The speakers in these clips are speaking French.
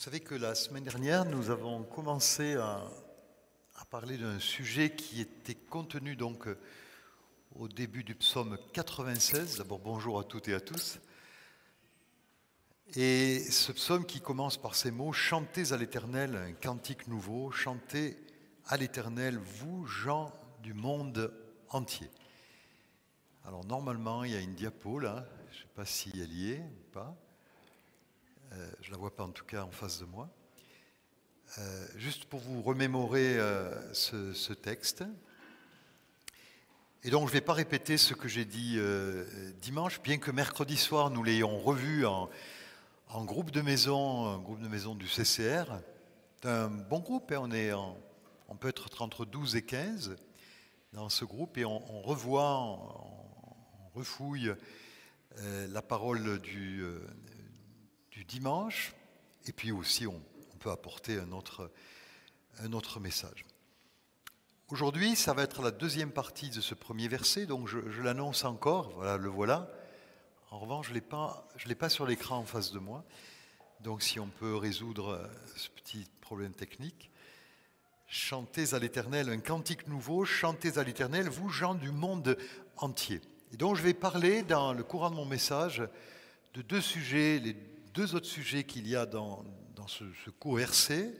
Vous savez que la semaine dernière, nous avons commencé à, parler d'un sujet qui était contenu donc au début du psaume 96. D'abord, bonjour à toutes et à tous. Et ce psaume qui commence par ces mots Chantez à l'Éternel un cantique nouveau, chantez à l'Éternel, vous, gens du monde entier. Alors, normalement, il y a une diapo là, je ne sais pas si elle y est ou pas. Euh, je ne la vois pas en tout cas en face de moi. Euh, juste pour vous remémorer euh, ce, texte. Et donc je ne vais pas répéter ce que j'ai dit dimanche, bien que mercredi soir nous l'ayons revu en, groupe de maison, un groupe de maison du CCR. C'est un bon groupe, hein, on, est on peut être entre 12 et 15 dans ce groupe et on, revoit, on, refouille la parole du dimanche, et puis aussi on, peut apporter un autre, un autre message. Aujourd'hui, ça va être la deuxième partie de ce premier verset, donc je, l'annonce encore, voilà, le voilà. En revanche, je ne l'ai pas sur l'écran en face de moi, donc si on peut résoudre ce petit problème technique. Chantez à l'Éternel un cantique nouveau, chantez à l'Éternel, vous gens du monde entier. Et donc je vais parler dans le courant de mon message de deux sujets, les deux autres sujets qu'il y a dans, ce, ce court. Euh,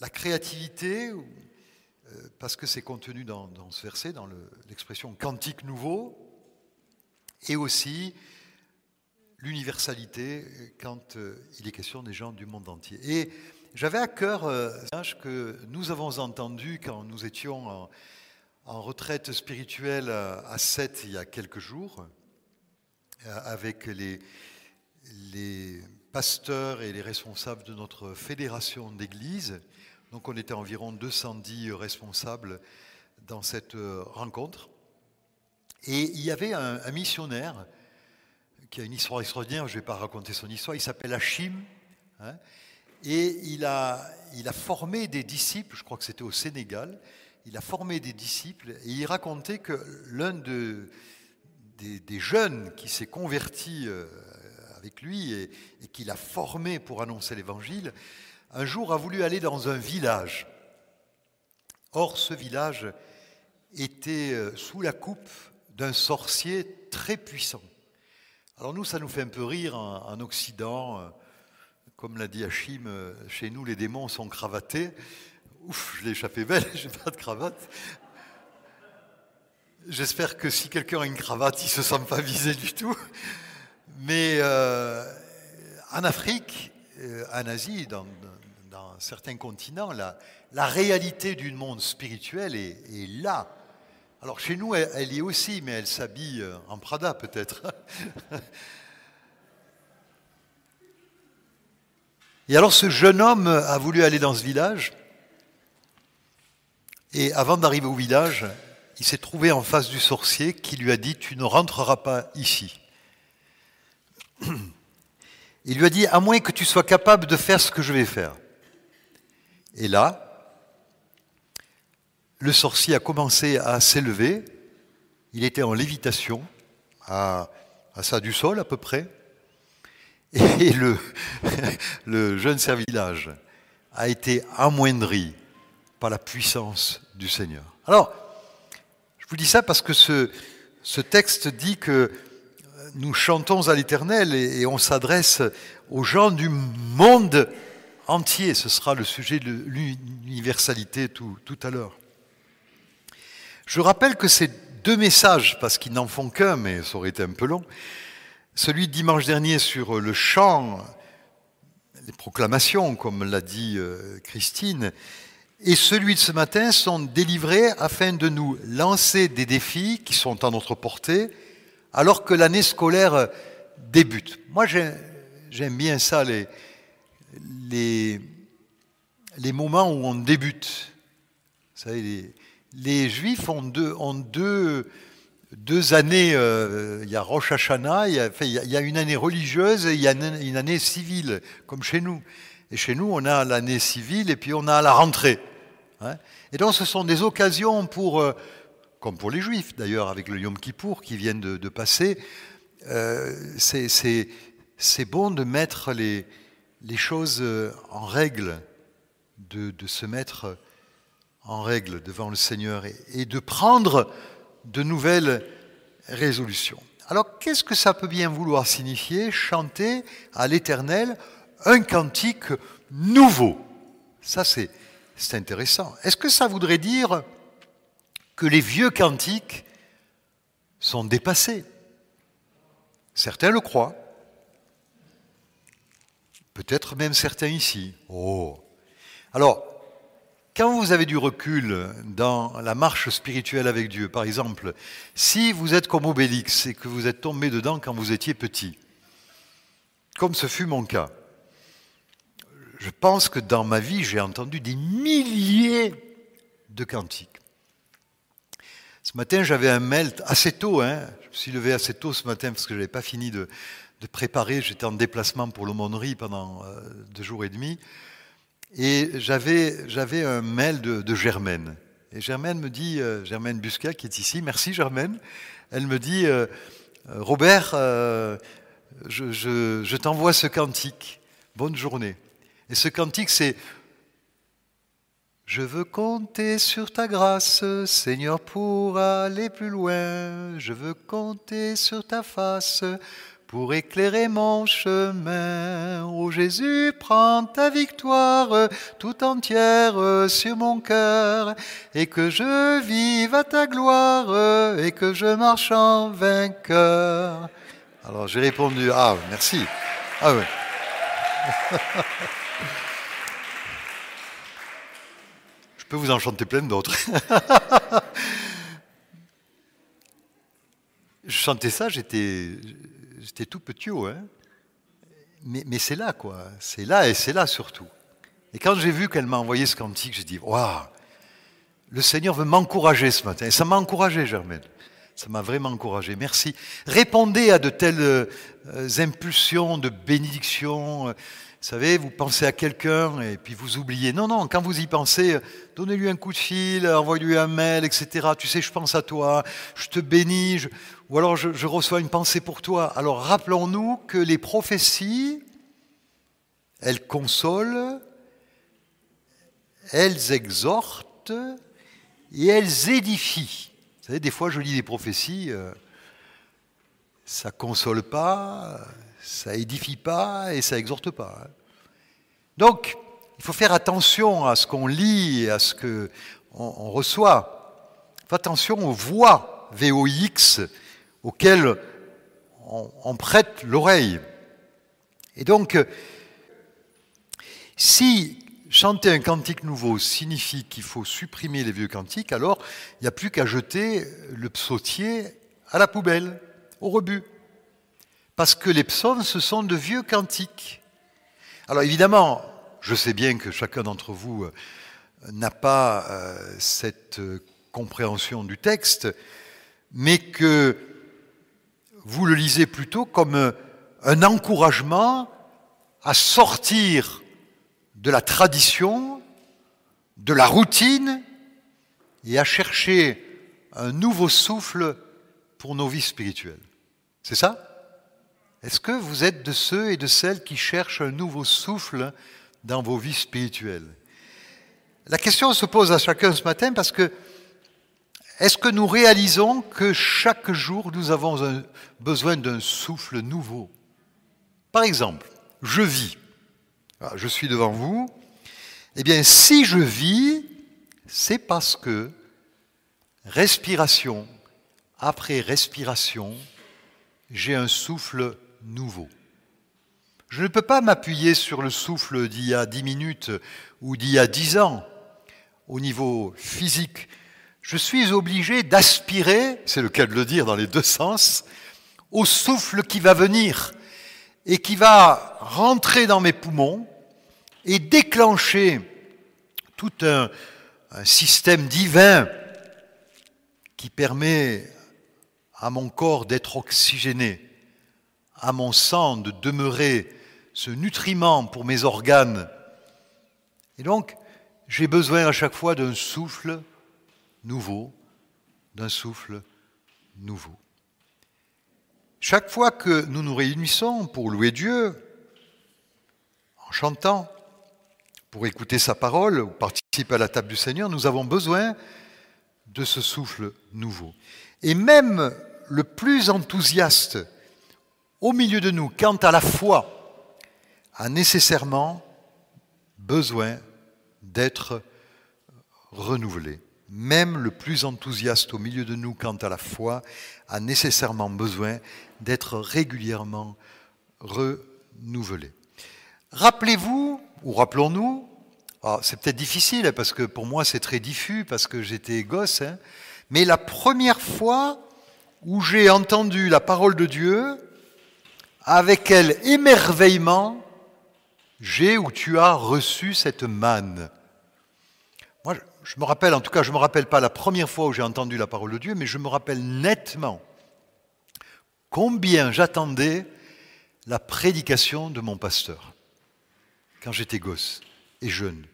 la créativité, euh, parce que c'est contenu dans, ce verset, dans l'expression le, cantique nouveau, et aussi l'universalité quand euh, il est question des gens du monde entier. Et j'avais à cœur euh, que nous avons entendu quand nous étions en, en retraite spirituelle à Sète il y a quelques jours, avec les, pasteurs et les responsables de notre fédération d'église. Donc on était environ 210 responsables dans cette rencontre. Et il y avait un, missionnaire qui a une histoire extraordinaire, je ne vais pas raconter son histoire, il s'appelle Hachim. Hein, et il a formé des disciples, je crois que c'était au Sénégal, il a formé des disciples et il racontait que l'un de, des, jeunes qui s'est converti euh, avec lui et, et qu'il a formé pour annoncer l'évangile, un jour a voulu aller dans un village. Or, ce village était euh, sous la coupe d'un sorcier très puissant. Alors nous, ça nous fait un peu rire en, en Occident. euh, Comme l'a dit Hachim, chez nous, les démons sont cravatés. Ouf, je l'ai échappé belle, j'ai pas de cravate. J'espère que si quelqu'un a une cravate, il ne se sent pas visé du tout. Mais euh, en Afrique, euh, en Asie, dans, certains continents, la, réalité du monde spirituel est, là. Alors chez nous, elle, elle y est aussi, mais elle s'habille en Prada peut-être. Et alors ce jeune homme a voulu aller dans ce village. Et avant d'arriver au village, il s'est trouvé en face du sorcier qui lui a dit Tu ne rentreras pas ici. Il lui a dit À moins que tu sois capable de faire ce que je vais faire. Et là, le sorcier a commencé à s'élever. Il était en lévitation, à, ça du sol à peu près. Et le, le jeune servillage a été amoindri par la puissance du Seigneur. Alors, vous dis ça parce que ce, texte dit que nous chantons à l'Éternel et, et, on s'adresse aux gens du monde entier. Ce sera le sujet de l'universalité tout, tout, à l'heure. Je rappelle que ces deux messages, parce qu'ils n'en font qu'un, mais ça aurait été un peu long, celui de dimanche dernier sur le chant, les proclamations, comme l'a dit euh, Christine, et celui de ce matin sont délivrés afin de nous lancer des défis qui sont à notre portée alors que l'année scolaire débute. Moi, j'aime bien ça, les, les, moments où on débute. Vous savez, les, Juifs ont deux, ont deux, deux années. Euh, il y a Rosh Hashanah, il y a, une année religieuse et il y a une année civile, comme chez nous. Et chez nous, on a l'année civile et puis on a la rentrée. Hein. Et donc, ce sont des occasions pour, euh, comme pour les Juifs d'ailleurs, avec le Yom Kippour qui viennent de, passer, euh, c'est bon de mettre les, les choses en règle, de, de, se mettre en règle devant le Seigneur et, et de prendre de nouvelles résolutions. Alors, qu'est-ce que ça peut bien vouloir signifier? Chanter à l'Éternel un cantique nouveau. Ça, c'est intéressant. Est-ce que ça voudrait dire que les vieux cantiques sont dépassés? Certains le croient. Peut-être même certains ici. Oh Alors, quand vous avez du recul dans la marche spirituelle avec Dieu, par exemple, si vous êtes comme Obélix et que vous êtes tombé dedans quand vous étiez petit, comme ce fut mon cas, je pense que dans ma vie, j'ai entendu des milliers de cantiques. Ce matin, j'avais un mail assez tôt, hein, je me suis levé assez tôt ce matin parce que je n'avais pas fini de, préparer, j'étais en déplacement pour l'aumônerie pendant euh, deux jours et demi. Et j'avais, un mail de, Germaine. Et Germaine me dit, euh, Germaine Busca qui est ici, merci Germaine, elle me dit, euh, Robert, je t'envoie ce cantique, bonne journée. Et ce cantique, c'est Je veux compter sur ta grâce, Seigneur, pour aller plus loin. Je veux compter sur ta face pour éclairer mon chemin. Ô Jésus, prends ta victoire tout entière sur mon cœur, et que je vive à ta gloire, et que je marche en vainqueur. Alors j'ai répondu, ah, merci. Ah oui. vous en chanter plein d'autres. je chantais ça, j'étais j'étais tout petit, hein. mais, mais c'est là, quoi. C'est là et c'est là surtout. Et quand j'ai vu qu'elle m'a envoyé ce cantique, j'ai dit, waouh, le Seigneur veut m'encourager ce matin. Et ça m'a encouragé, Germaine. Ça m'a vraiment encouragé. Merci. Répondez à de telles euh, impulsions de bénédiction. Savez, vous pensez à quelqu'un et puis vous oubliez. Non, non, quand vous y pensez, donnez-lui un coup de fil, envoyez-lui un mail, etc. Tu sais, je pense à toi, je te bénis. Ou alors je, je, reçois une pensée pour toi. Alors rappelons-nous que les prophéties, elles consolent, elles exhortent et elles édifient. Vous savez, des fois je lis des prophéties, euh, ça console pas, ça édifie pas et ça exhorte pas. Hein. Donc, il faut faire attention à ce qu'on lit à ce qu'on on reçoit. Faites attention aux voix VOX auquel on, on prête l'oreille. Et donc, si chanter un cantique nouveau signifie qu'il faut supprimer les vieux cantiques, alors il n'y a plus qu'à jeter le psautier à la poubelle, au rebut. Parce que les psaumes, ce sont de vieux cantiques. Alors évidemment, je sais bien que chacun d'entre vous n'a pas euh, cette compréhension du texte, mais que vous le lisez plutôt comme un encouragement à sortir de la tradition, de la routine, et à chercher un nouveau souffle pour nos vies spirituelles. C'est ça? Est-ce que vous êtes de ceux et de celles qui cherchent un nouveau souffle dans vos vies spirituelles? La question se pose à chacun ce matin parce que est-ce que nous réalisons que chaque jour, nous avons besoin d'un souffle nouveau? Par exemple, je vis. Ah, je suis devant vous. Eh bien, si je vis, c'est parce que respiration après respiration, j'ai un souffle nouveau. Je ne peux pas m'appuyer sur le souffle d'il y a dix minutes ou d'il y a dix ans au niveau physique je suis obligé d'aspirer, c'est le cas de le dire dans les deux sens, au souffle qui va venir et qui va rentrer dans mes poumons et déclencher tout un, un système divin qui permet à mon corps d'être oxygéné, à mon sang de demeurer ce nutriment pour mes organes. Et donc, j'ai besoin à chaque fois d'un souffle nouveau, d'un souffle nouveau. Chaque fois que nous nous réunissons pour louer Dieu, en chantant, pour écouter sa parole ou participer à la table du Seigneur, nous avons besoin de ce souffle nouveau. Et même le plus enthousiaste au milieu de nous, quant à la foi, a nécessairement besoin d'être renouvelé. Même le plus enthousiaste au milieu de nous quant à la foi a nécessairement besoin d'être régulièrement renouvelé. Rappelez-vous, ou rappelons-nous, ah, c'est peut-être difficile parce que pour moi c'est très diffus parce que j'étais gosse, hein, mais la première fois où j'ai entendu la parole de Dieu, avec quel émerveillement j'ai ou tu as reçu cette manne. Moi, je me rappelle, en tout cas, je ne me rappelle pas la première fois où j'ai entendu la parole de Dieu, mais je me rappelle nettement combien j'attendais la prédication de mon pasteur quand j'étais gosse et jeune.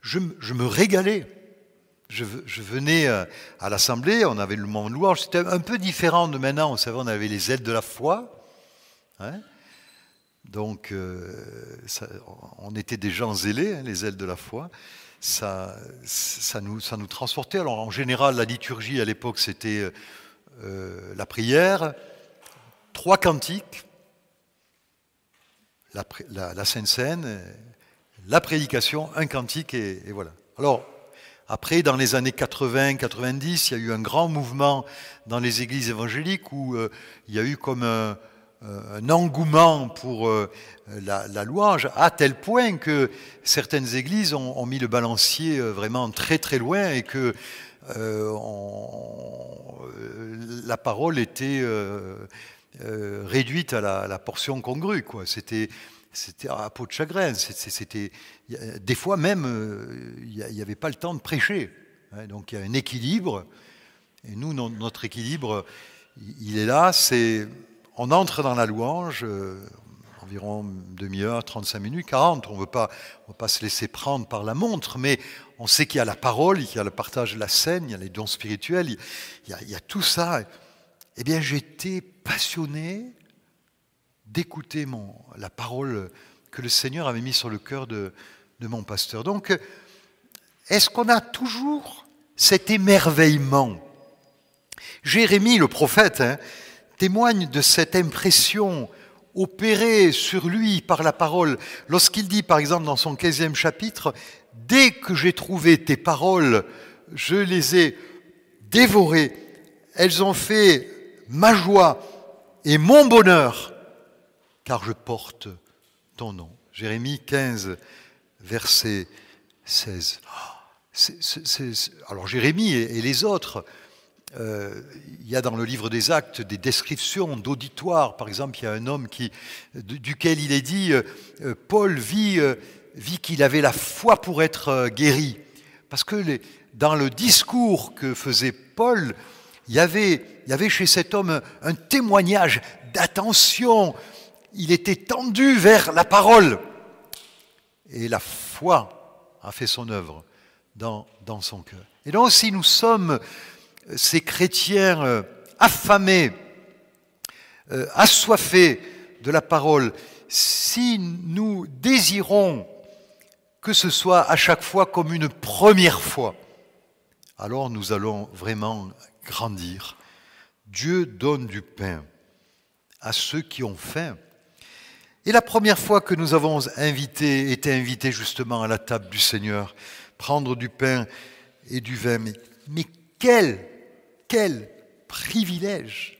Je, me régalais. Je, venais euh, à l'assemblée, on avait le moment de louange, c'était un peu différent de maintenant, vous savez, on avait les ailes de la foi. Donc, euh, on était des gens zélés, hein, les ailes de la foi ça, ça, nous, ça nous transportait. Alors en général, la liturgie à l'époque, c'était euh, la prière, trois cantiques, la, la, Sainte Seine, la prédication, un cantique et, voilà. Alors, après, dans les années 80-90, il y a eu un grand mouvement dans les églises évangéliques où euh, il y a eu comme un, euh, un engouement pour euh, la, louange, à tel point que certaines églises ont, mis le balancier euh, vraiment très très loin et que la parole était réduite à la, portion congrue. C'était c'était à peau de chagrin. C'était des fois même, il n'y avait pas le temps de prêcher. Hein. Donc il y a un équilibre. Et nous, notre équilibre, il est là. C'est on entre dans la louange, euh, environ demi-heure, 35 minutes, 40. On ne veut pas se laisser prendre par la montre, mais on sait qu'il y a la parole, il y a le partage de la scène, il y a les dons spirituels, il y a, tout ça. Eh bien, j'étais passionné d'écouter la parole que le Seigneur avait mise sur le cœur de, mon pasteur. Donc, est-ce qu'on a toujours cet émerveillement? Jérémie, le prophète, hein, témoigne de cette impression opérée sur lui par la parole lorsqu'il dit, par exemple, dans son 15e chapitre, Dès que j'ai trouvé tes paroles, je les ai dévorées. Elles ont fait ma joie et mon bonheur, car je porte ton nom. Jérémie 15, verset 16. alors Jérémie et les autres euh, il y a dans le livre des actes des descriptions d'auditoires. Par exemple, il y a un homme duquel il est dit, euh, euh, Paul vit, qu'il avait la foi pour être guéri. Parce que dans le discours que faisait Paul, il y avait, il y avait chez cet homme un témoignage d'attention. Il était tendu vers la parole. Et la foi a fait son œuvre dans, dans son cœur. Et donc, si nous sommes ces chrétiens euh, affamés, euh, assoiffés de la parole, si nous désirons que ce soit à chaque fois comme une première fois, alors nous allons vraiment grandir. Dieu donne du pain à ceux qui ont faim. Et la première fois que nous avons invité, été invités justement à la table du Seigneur, prendre du pain et du vin, mais, mais quel quel privilège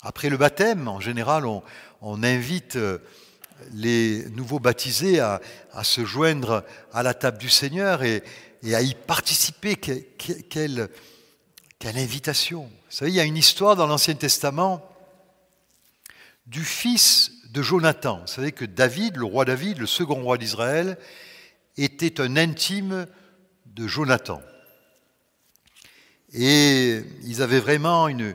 Après le baptême, en général, on, invite euh, les nouveaux baptisés à, se joindre à la table du Seigneur et, à y participer. quelle, quelle invitation Vous savez, il y a une histoire dans l'Ancien Testament du fils de Jonathan. Vous savez que David, le roi David, le second roi d'Israël, était un intime de Jonathan. Et ils avaient vraiment une,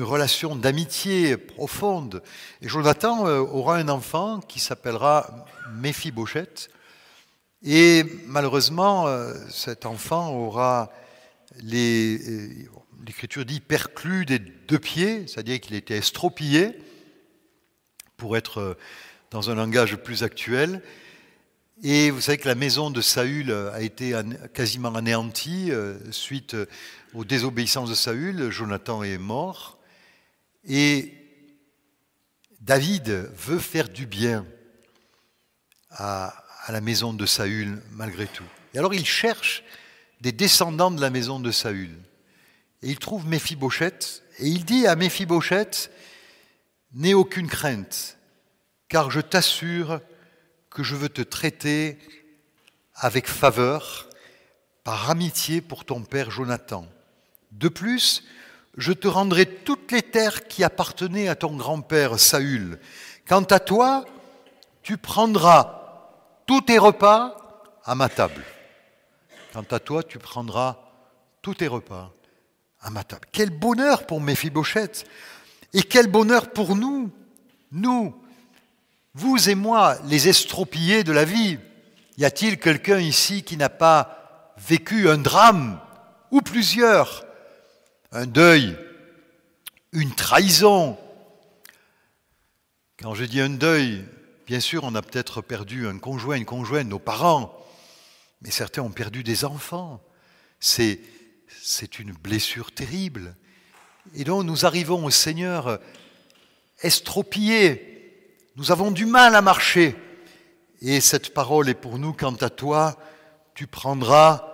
relation d'amitié profonde. Et Jonathan euh, aura un enfant qui s'appellera Méphibosheth. Et malheureusement, euh, cet enfant aura les, l'Écriture dit perclus des deux pieds, c'est-à-dire qu'il était estropillé, pour être dans un langage plus actuel. Et vous savez que la maison de Saül a été quasiment anéantie suite aux désobéissances de Saül. Jonathan est mort. Et David veut faire du bien à, la maison de Saül malgré tout. Et alors il cherche des descendants de la maison de Saül. Et il trouve Méphibosheth, et il dit à Méphibosheth, N'aie aucune crainte, car je t'assure que je veux te traiter avec faveur, par amitié pour ton père Jonathan. De plus, je te rendrai toutes les terres qui appartenaient à ton grand-père Saül. Quant à toi, tu prendras tous tes repas à ma table. Quant à toi, tu prendras tous tes repas à ma table. Quel bonheur pour Méphibosheth et quel bonheur pour nous, nous, vous et moi, les estropillés de la vie. Y a-t-il quelqu'un ici qui n'a pas vécu un drame ou plusieurs? Un deuil, une trahison? Quand je dis un deuil, bien sûr, on a peut-être perdu un conjoint, une conjointe, nos parents, mais certains ont perdu des enfants. C'est, c'est une blessure terrible. Et donc nous arrivons au Seigneur estropillés. Nous avons du mal à marcher. Et cette parole est pour nous, quant à toi, tu prendras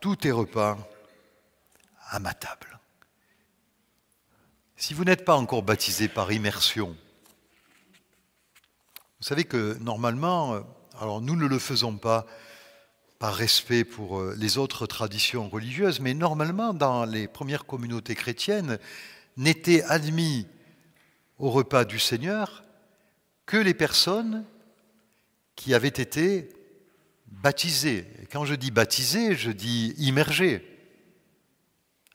tous tes repas à ma table. Si vous n'êtes pas encore baptisé par immersion, vous savez que normalement, euh, alors nous ne le faisons pas par respect pour euh, les autres traditions religieuses, mais normalement dans les premières communautés chrétiennes, n'étaient admis au repas du Seigneur que les personnes qui avaient été baptisées. Quand je dis baptisées, je dis immergées.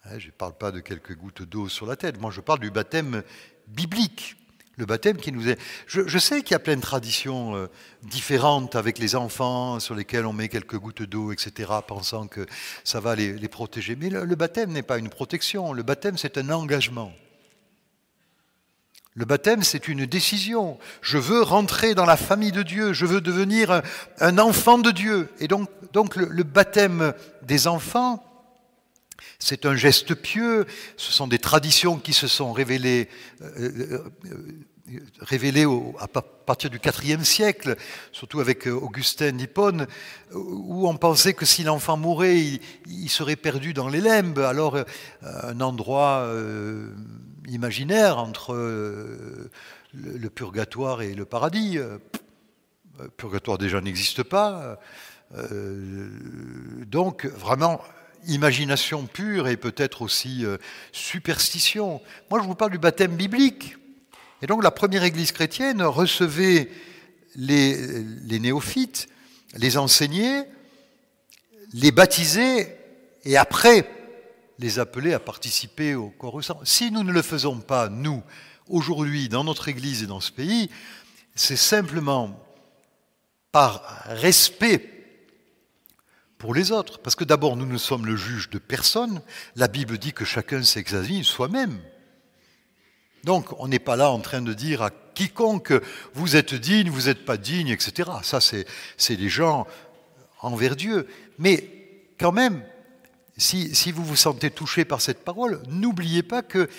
Hein, je ne parle pas de quelques gouttes d'eau sur la tête, moi je parle du baptême biblique. Le baptême qui nous est. Je, sais qu'il y a plein de traditions euh, différentes avec les enfants sur lesquels on met quelques gouttes d'eau, etc., pensant que ça va les, protéger. Mais le, baptême n'est pas une protection. Le baptême, c'est un engagement. Le baptême, c'est une décision. Je veux rentrer dans la famille de Dieu. Je veux devenir un, enfant de Dieu. Et donc, le baptême des enfants, c'est un geste pieux, ce sont des traditions qui se sont révélées, euh, euh, révélées à partir du IVe siècle, surtout avec euh, Augustin d'Hippone, où on pensait que si l'enfant mourait, il, serait perdu dans les limbes. Alors, un endroit imaginaire entre le, purgatoire et le paradis. Le purgatoire déjà n'existe pas. donc, vraiment, imagination pure et peut-être aussi euh, superstition. Moi, je vous parle du baptême biblique. Et donc, la première église chrétienne recevait les, néophytes, les enseignait, les baptisait et après les appelait à participer au corps. Si nous ne le faisons pas, nous, aujourd'hui, dans notre église et dans ce pays, c'est simplement par respect pour les autres. Parce que d'abord, nous ne sommes le juge de personne. La Bible dit que chacun s'examine soi-même. Donc, on n'est pas là en train de dire à quiconque vous êtes digne, vous n'êtes pas digne, etc. Ça, c'est des gens envers Dieu. Mais quand même, si, vous vous sentez touché par cette parole, n'oubliez pas que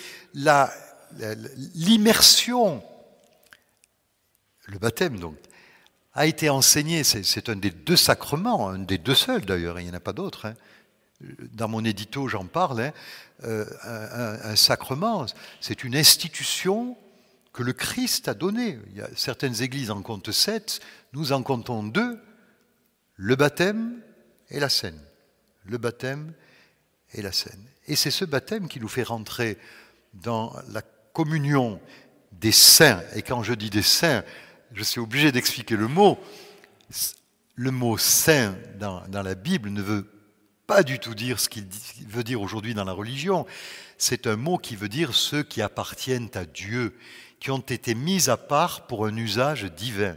l'immersion, le baptême donc, a été enseigné, c'est un des deux sacrements, un des deux seuls d'ailleurs, il n'y en a pas d'autres. Hein. Dans mon édito, j'en parle. Hein. Euh, un, sacrement, c'est une institution que le Christ a donnée. Il y a certaines églises en comptent sept, nous en comptons deux, le baptême et la scène. Le baptême et la scène. Et c'est ce baptême qui nous fait rentrer dans la communion des saints. Et quand je dis des saints, je suis obligé d'expliquer le mot. Le mot saint dans, la Bible ne veut pas du tout dire ce qu'il veut dire aujourd'hui dans la religion. C'est un mot qui veut dire ceux qui appartiennent à Dieu, qui ont été mis à part pour un usage divin.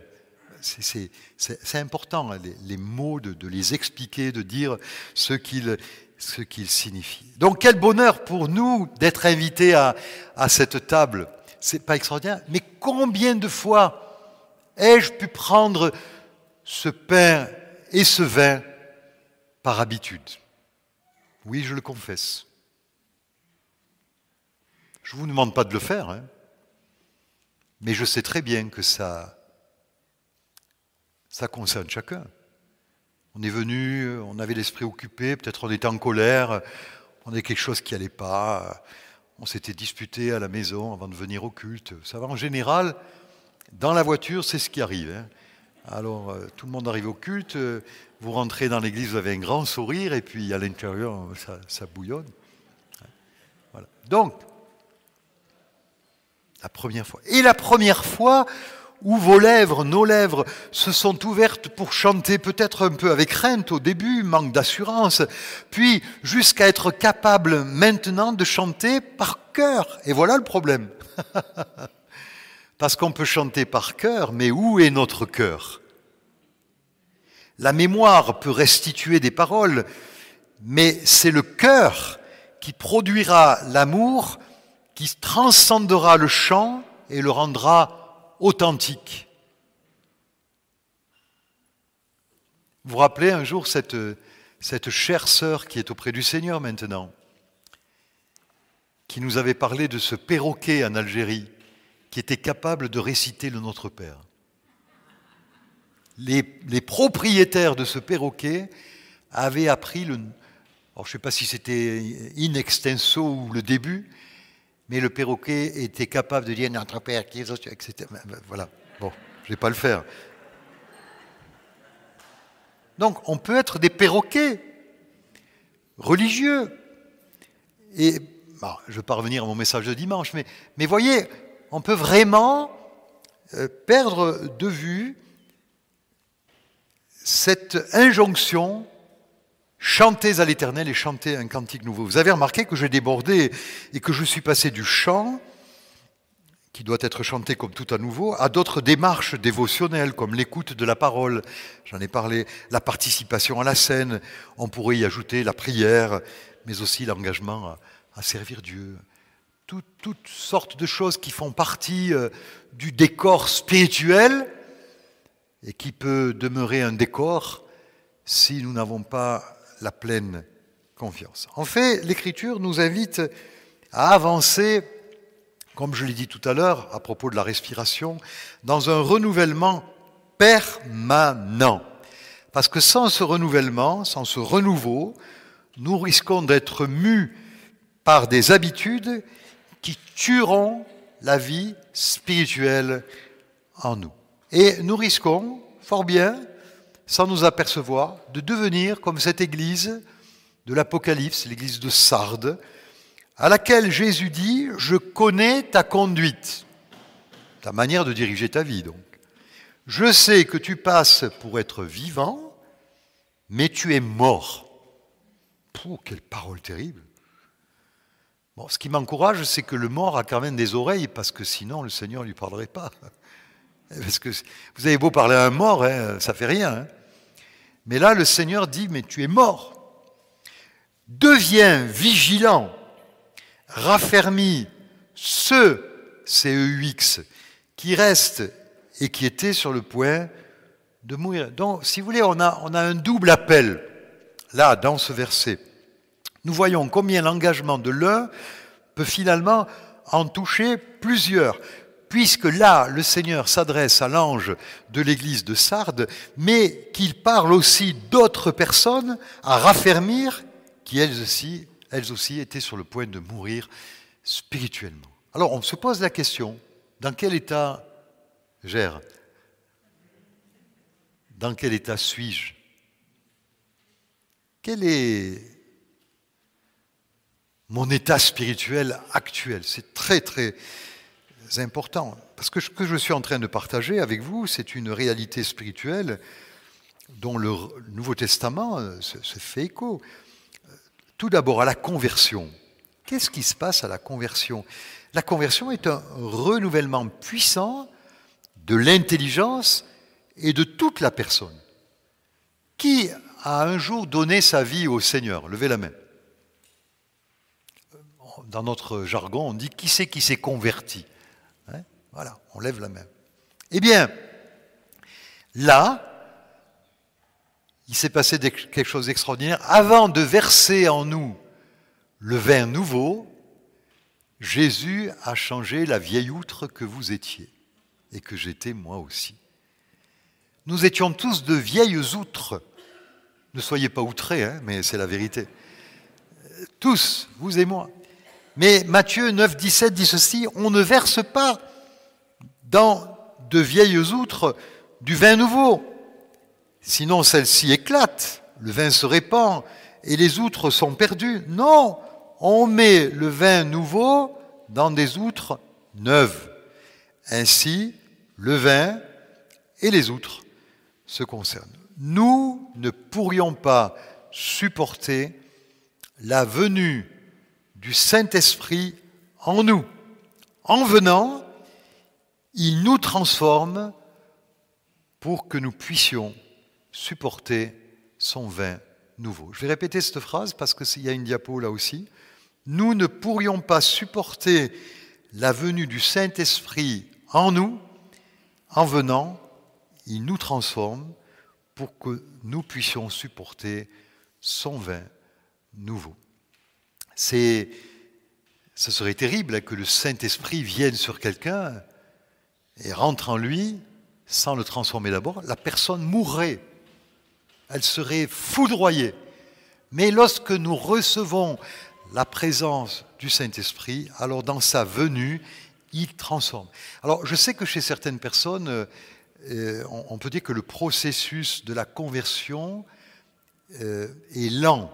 C'est important, hein, les, mots, de, les expliquer, de dire ce qu'ils ce qu'il signifie. Donc quel bonheur pour nous d'être invités à, cette table. C'est pas extraordinaire, mais combien de fois ai-je pu prendre ce pain et ce vin par habitude? Oui, je le confesse. Je ne vous demande pas de le faire, hein, mais je sais très bien que ça, ça concerne chacun. On est venu, on avait l'esprit occupé, peut-être on était en colère, on avait quelque chose qui n'allait pas, on s'était disputé à la maison avant de venir au culte. Ça va en général, dans la voiture, c'est ce qui arrive. Hein. Alors, euh, tout le monde arrive au culte, euh, vous rentrez dans l'église, vous avez un grand sourire, et puis à l'intérieur, ça, bouillonne. Voilà. Donc, la première fois. Et la première fois où vos lèvres, nos lèvres, se sont ouvertes pour chanter peut-être un peu avec crainte au début, manque d'assurance, puis jusqu'à être capable maintenant de chanter par cœur. Et voilà le problème. Parce qu'on peut chanter par cœur, mais où est notre cœur? La mémoire peut restituer des paroles, mais c'est le cœur qui produira l'amour, qui transcendera le chant et le rendra authentique. Vous rappelez un jour cette, chère sœur qui est auprès du Seigneur maintenant, qui nous avait parlé de ce perroquet en Algérie, qui était capable de réciter le Notre Père. Les, les propriétaires de ce perroquet avaient appris le... Alors je ne sais pas si c'était in extenso ou le début, mais le perroquet était capable de dire notre Père qui etc. Voilà. Bon, je ne vais pas le faire. Donc, on peut être des perroquets religieux. Et je vais pas revenir à mon message de dimanche, mais, mais voyez, on peut vraiment euh, perdre de vue cette injonction Chantez à l'Éternel et chantez un cantique nouveau. Vous avez remarqué que j'ai débordé et que je suis passé du chant, qui doit être chanté comme tout à nouveau, à d'autres démarches dévotionnelles, comme l'écoute de la parole. J'en ai parlé, la participation à la scène. On pourrait y ajouter la prière, mais aussi l'engagement à, servir Dieu. toutes sortes de choses qui font partie euh, du décor spirituel et qui peut demeurer un décor si nous n'avons pas la pleine confiance. En fait, l'Écriture nous invite à avancer, comme je l'ai dit tout à l'heure à propos de la respiration, dans un renouvellement permanent. Parce que sans ce renouvellement, sans ce renouveau, nous risquons d'être mus par des habitudes qui tueront la vie spirituelle en nous. Et nous risquons fort bien sans nous apercevoir, de devenir comme cette église de l'Apocalypse, l'église de Sardes, à laquelle Jésus dit, je connais ta conduite, ta manière de diriger ta vie donc. Je sais que tu passes pour être vivant, mais tu es mort. Pouh, quelle parole terrible. Ce qui m'encourage, c'est que le mort a quand même des oreilles, parce que sinon le Seigneur ne lui parlerait pas. Parce que vous avez beau parler à un mort, hein, ça fait rien. Hein. Mais là, le Seigneur dit, mais tu es mort. Deviens vigilant, raffermis ceux, CEUX, qui restent et qui étaient sur le point de mourir. Donc, si vous voulez, on a, on a un double appel, là, dans ce verset. Nous voyons combien l'engagement de l'un peut finalement en toucher plusieurs puisque là, le Seigneur s'adresse à l'ange de l'église de Sardes, mais qu'il parle aussi d'autres personnes à raffermir qui elles aussi, elles aussi étaient sur le point de mourir spirituellement. Alors on se pose la question, dans quel état gère Dans quel état suis-je? Quel est mon état spirituel actuel? C'est très très important. Parce que ce que je suis en train de partager avec vous, c'est une réalité spirituelle dont le Nouveau Testament euh, se, fait écho. Tout d'abord à la conversion. Qu'est-ce qui se passe à la conversion? La conversion est un renouvellement puissant de l'intelligence et de toute la personne. Qui a un jour donné sa vie au Seigneur? Levez la main. dans notre jargon, on dit qui c'est qui s'est converti Voilà, on lève la main. Eh bien, là, il s'est passé quelque chose d'extraordinaire. Avant de verser en nous le vin nouveau, Jésus a changé la vieille outre que vous étiez et que j'étais moi aussi. Nous étions tous de vieilles outres. Ne soyez pas outrés, hein, mais c'est la vérité. Tous, vous et moi. Mais Matthieu 9, 17 dit ceci, on ne verse pas dans de vieilles outres du vin nouveau. Sinon celle-ci éclate, le vin se répand et les outres sont perdues. Non, on met le vin nouveau dans des outres neuves. Ainsi, le vin et les outres se concernent. Nous ne pourrions pas supporter la venue du Saint-Esprit en nous. En venant, il nous transforme pour que nous puissions supporter son vin nouveau. Je vais répéter cette phrase parce qu'il y a une diapo là aussi. Nous ne pourrions pas supporter la venue du Saint-Esprit en nous. En venant, il nous transforme pour que nous puissions supporter son vin nouveau. Ce serait terrible que le Saint-Esprit vienne sur quelqu'un et rentre en lui sans le transformer d'abord. La personne mourrait, elle serait foudroyée. Mais lorsque nous recevons la présence du Saint-Esprit, alors dans sa venue, il transforme. Alors je sais que chez certaines personnes, euh, on peut dire que le processus de la conversion euh, est lent.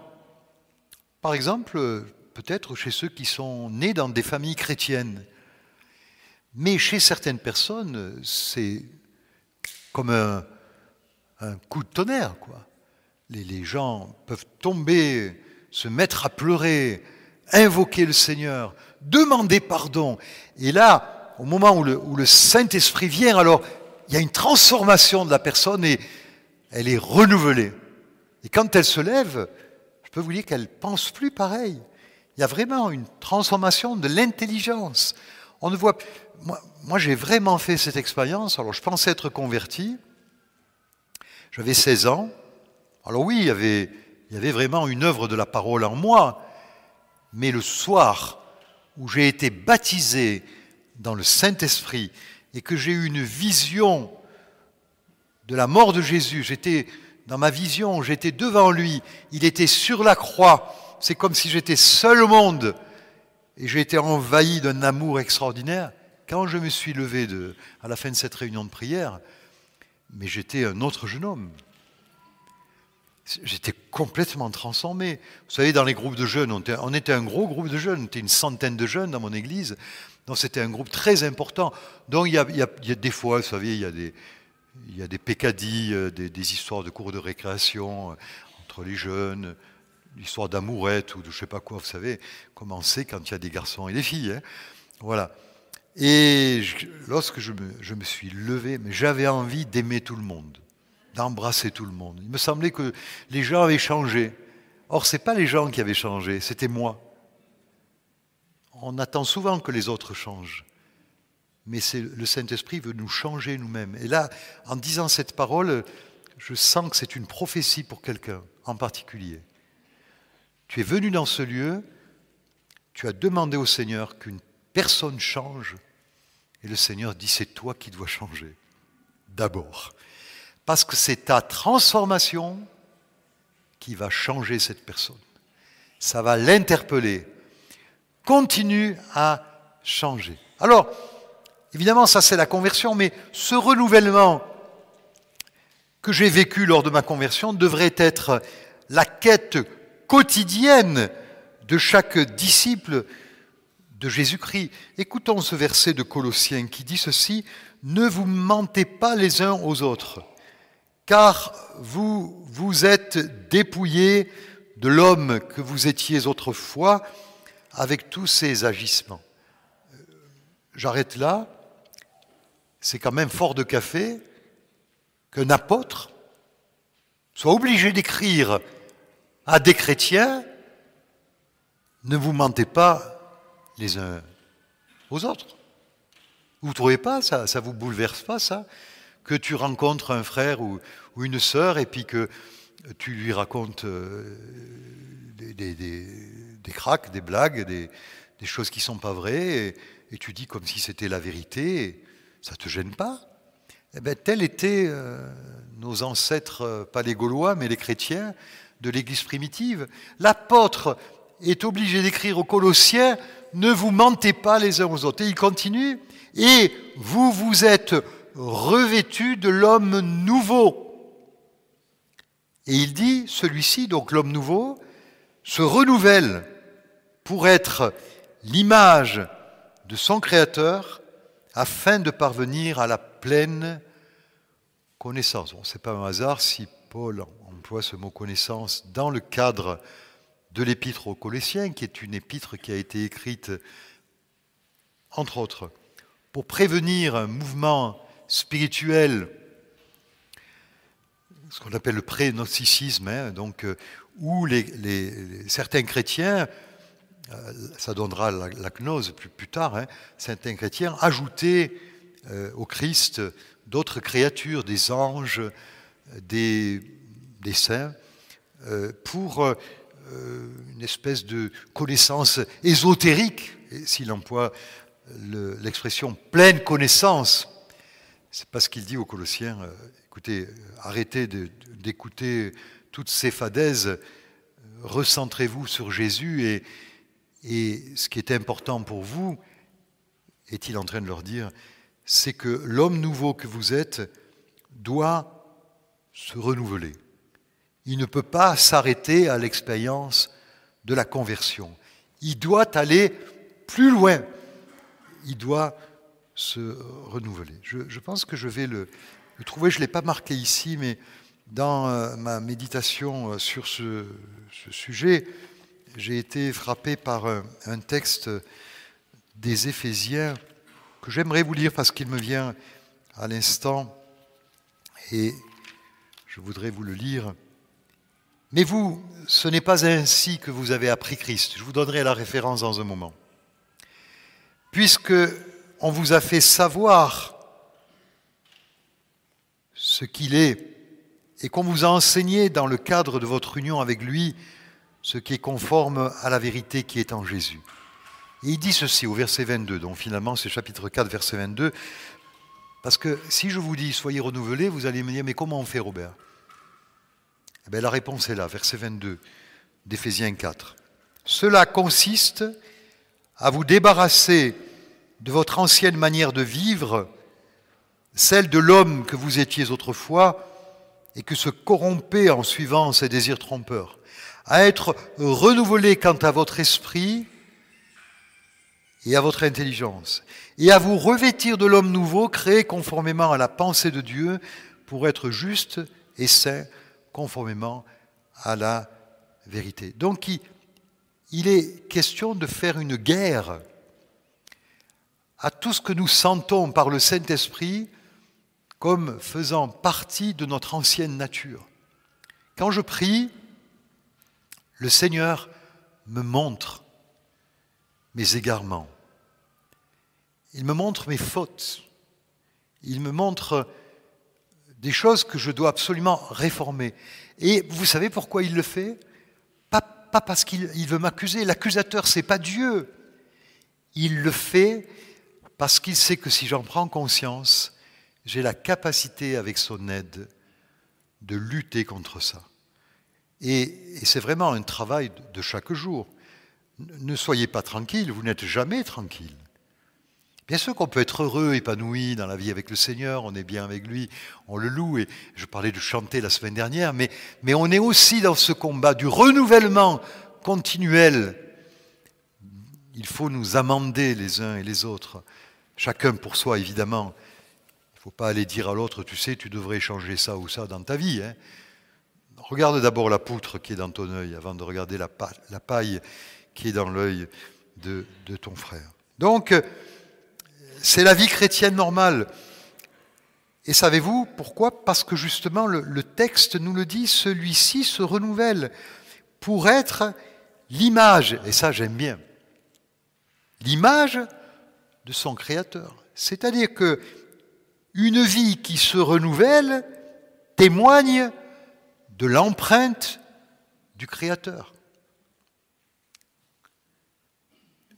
Par exemple, peut-être chez ceux qui sont nés dans des familles chrétiennes. Mais chez certaines personnes, c'est comme un, coup de tonnerre. Quoi. Les, gens peuvent tomber, se mettre à pleurer, invoquer le Seigneur, demander pardon. Et là, au moment où le, où le Saint-Esprit vient, alors il y a une transformation de la personne et elle est renouvelée. Et quand elle se lève, je peux vous dire qu'elle pense plus pareil. Il y a vraiment une transformation de l'intelligence. On ne voit. Moi, j'ai vraiment fait cette expérience. Alors, je pensais être converti. J'avais 16 ans. Alors oui, il y avait vraiment une œuvre de la parole en moi. Mais le soir où j'ai été baptisé dans le Saint-Esprit et que j'ai eu une vision de la mort de Jésus, j'étais dans ma vision, j'étais devant lui, il était sur la croix, c'est comme si j'étais seul au monde et j'ai été envahi d'un amour extraordinaire. Quand je me suis levé à la fin de cette réunion de prière, mais j'étais un autre jeune homme. J'étais complètement transformé. Vous savez, dans les groupes de jeunes, on était, un gros groupe de jeunes, on était une centaine de jeunes dans mon église. Donc c'était un groupe très important. Donc il y a, des fois, vous savez, il y a des, il y a des pécadilles, euh, des, des, histoires de cours de récréation euh, entre les jeunes, l'histoire d'amourette ou de je sais pas quoi, vous savez, comment c'est quand il y a des garçons et des filles. Hein voilà. Et lorsque je me, suis levé, j'avais envie d'aimer tout le monde, d'embrasser tout le monde. Il me semblait que les gens avaient changé. Or, ce n'est pas les gens qui avaient changé, c'était moi. On attend souvent que les autres changent mais le Saint-Esprit veut nous changer nous-mêmes. Et là, en disant cette parole, je sens que c'est une prophétie pour quelqu'un en particulier. Tu es venu dans ce lieu, tu as demandé au Seigneur qu'une personne change, et le Seigneur dit c'est toi qui dois changer, d'abord. Parce que c'est ta transformation qui va changer cette personne. Ça va l'interpeller. Continue à changer. Alors, Évidemment, ça c'est la conversion, mais ce renouvellement que j'ai vécu lors de ma conversion devrait être la quête quotidienne de chaque disciple de Jésus-Christ. Écoutons ce verset de Colossiens qui dit ceci, Ne vous mentez pas les uns aux autres, car vous vous êtes dépouillés de l'homme que vous étiez autrefois avec tous ses agissements. J'arrête là c'est quand même fort de café qu'un apôtre soit obligé d'écrire à des chrétiens, ne vous mentez pas les uns aux autres. Vous ne trouvez pas ça Ça vous bouleverse pas ça Que tu rencontres un frère ou, une sœur et puis que tu lui racontes euh, des, des, des, blagues, des, choses qui ne sont pas vraies et, tu dis comme si c'était la vérité. Ça ne te gêne pas eh bien, tels étaient euh, nos ancêtres, euh, pas les Gaulois, mais les chrétiens de l'Église primitive. L'apôtre est obligé d'écrire aux Colossiens Ne vous mentez pas les uns aux autres. Et il continue Et vous vous êtes revêtus de l'homme nouveau. Et il dit Celui-ci, donc l'homme nouveau, se renouvelle pour être l'image de son Créateur afin de parvenir à la pleine connaissance. Ce n'est pas un hasard si Paul ce mot connaissance dans le cadre de l'épître aux Colossiens, qui est une épître qui a été écrite, entre autres, pour prévenir un mouvement spirituel, ce qu'on appelle le pré-gnosticisme, hein, donc, euh, où les, certains chrétiens, euh, ça donnera la, gnose plus, plus tard, hein, certains chrétiens ajoutaient euh, au Christ d'autres créatures, des anges, des, des saints, pour une espèce de connaissance ésotérique, s'il emploie l'expression pleine connaissance, c'est pas ce qu'il dit aux Colossiens. Euh, écoutez, arrêtez d'écouter toutes ces fadaises, recentrez-vous sur Jésus et ce qui est important pour vous, est-il en train de leur dire, c'est que l'homme nouveau que vous êtes doit se renouveler. Il ne peut pas s'arrêter à l'expérience de la conversion. Il doit aller plus loin. Il doit se renouveler. Je, pense que je vais le, trouver, je ne l'ai pas marqué ici, mais dans euh, ma méditation euh, sur ce, sujet, j'ai été frappé par un, texte des Éphésiens que j'aimerais vous lire parce qu'il me vient à l'instant et je voudrais vous le lire. Mais vous, ce n'est pas ainsi que vous avez appris Christ. Je vous donnerai la référence dans un moment. Puisque on vous a fait savoir ce qu'il est et qu'on vous a enseigné dans le cadre de votre union avec lui ce qui est conforme à la vérité qui est en Jésus. Et il dit ceci au verset 22, donc finalement c'est chapitre 4, verset 22, parce que si je vous dis soyez renouvelés, vous allez me dire mais comment on fait Robert? Eh bien, La réponse est là, verset 22 d'Éphésiens 4. Cela consiste à vous débarrasser de votre ancienne manière de vivre, celle de l'homme que vous étiez autrefois et que se corrompait en suivant ses désirs trompeurs, à être renouvelé quant à votre esprit et à votre intelligence, et à vous revêtir de l'homme nouveau créé conformément à la pensée de Dieu pour être juste et saint conformément à la vérité. Donc il est question de faire une guerre à tout ce que nous sentons par le Saint-Esprit comme faisant partie de notre ancienne nature. Quand je prie, le Seigneur me montre mes égarements. Il me montre mes fautes. Il me montre des choses que je dois absolument réformer. Et vous savez pourquoi il le fait? Pas, parce qu'il veut m'accuser. L'accusateur, c'est pas Dieu. Il le fait parce qu'il sait que si j'en prends conscience, j'ai la capacité, avec son aide, de lutter contre ça. Et, c'est vraiment un travail de chaque jour. Ne soyez pas tranquille, vous n'êtes jamais tranquille. Bien sûr qu'on peut être heureux, épanoui dans la vie avec le Seigneur, on est bien avec lui, on le loue, et je parlais de chanter la semaine dernière, mais, on est aussi dans ce combat du renouvellement continuel. Il faut nous amender les uns et les autres chacun pour soi évidemment. Il ne faut pas aller dire à l'autre, tu sais, tu devrais changer ça ou ça dans ta vie. Hein. Regarde d'abord la poutre qui est dans ton œil avant de regarder la, paille qui est dans l'œil de, ton frère. Donc, c'est la vie chrétienne normale. Et savez-vous pourquoi? Parce que justement, le texte nous le dit, celui-ci se renouvelle pour être l'image, et ça j'aime bien, l'image de son Créateur. C'est-à-dire que une vie qui se renouvelle témoigne de l'empreinte du Créateur.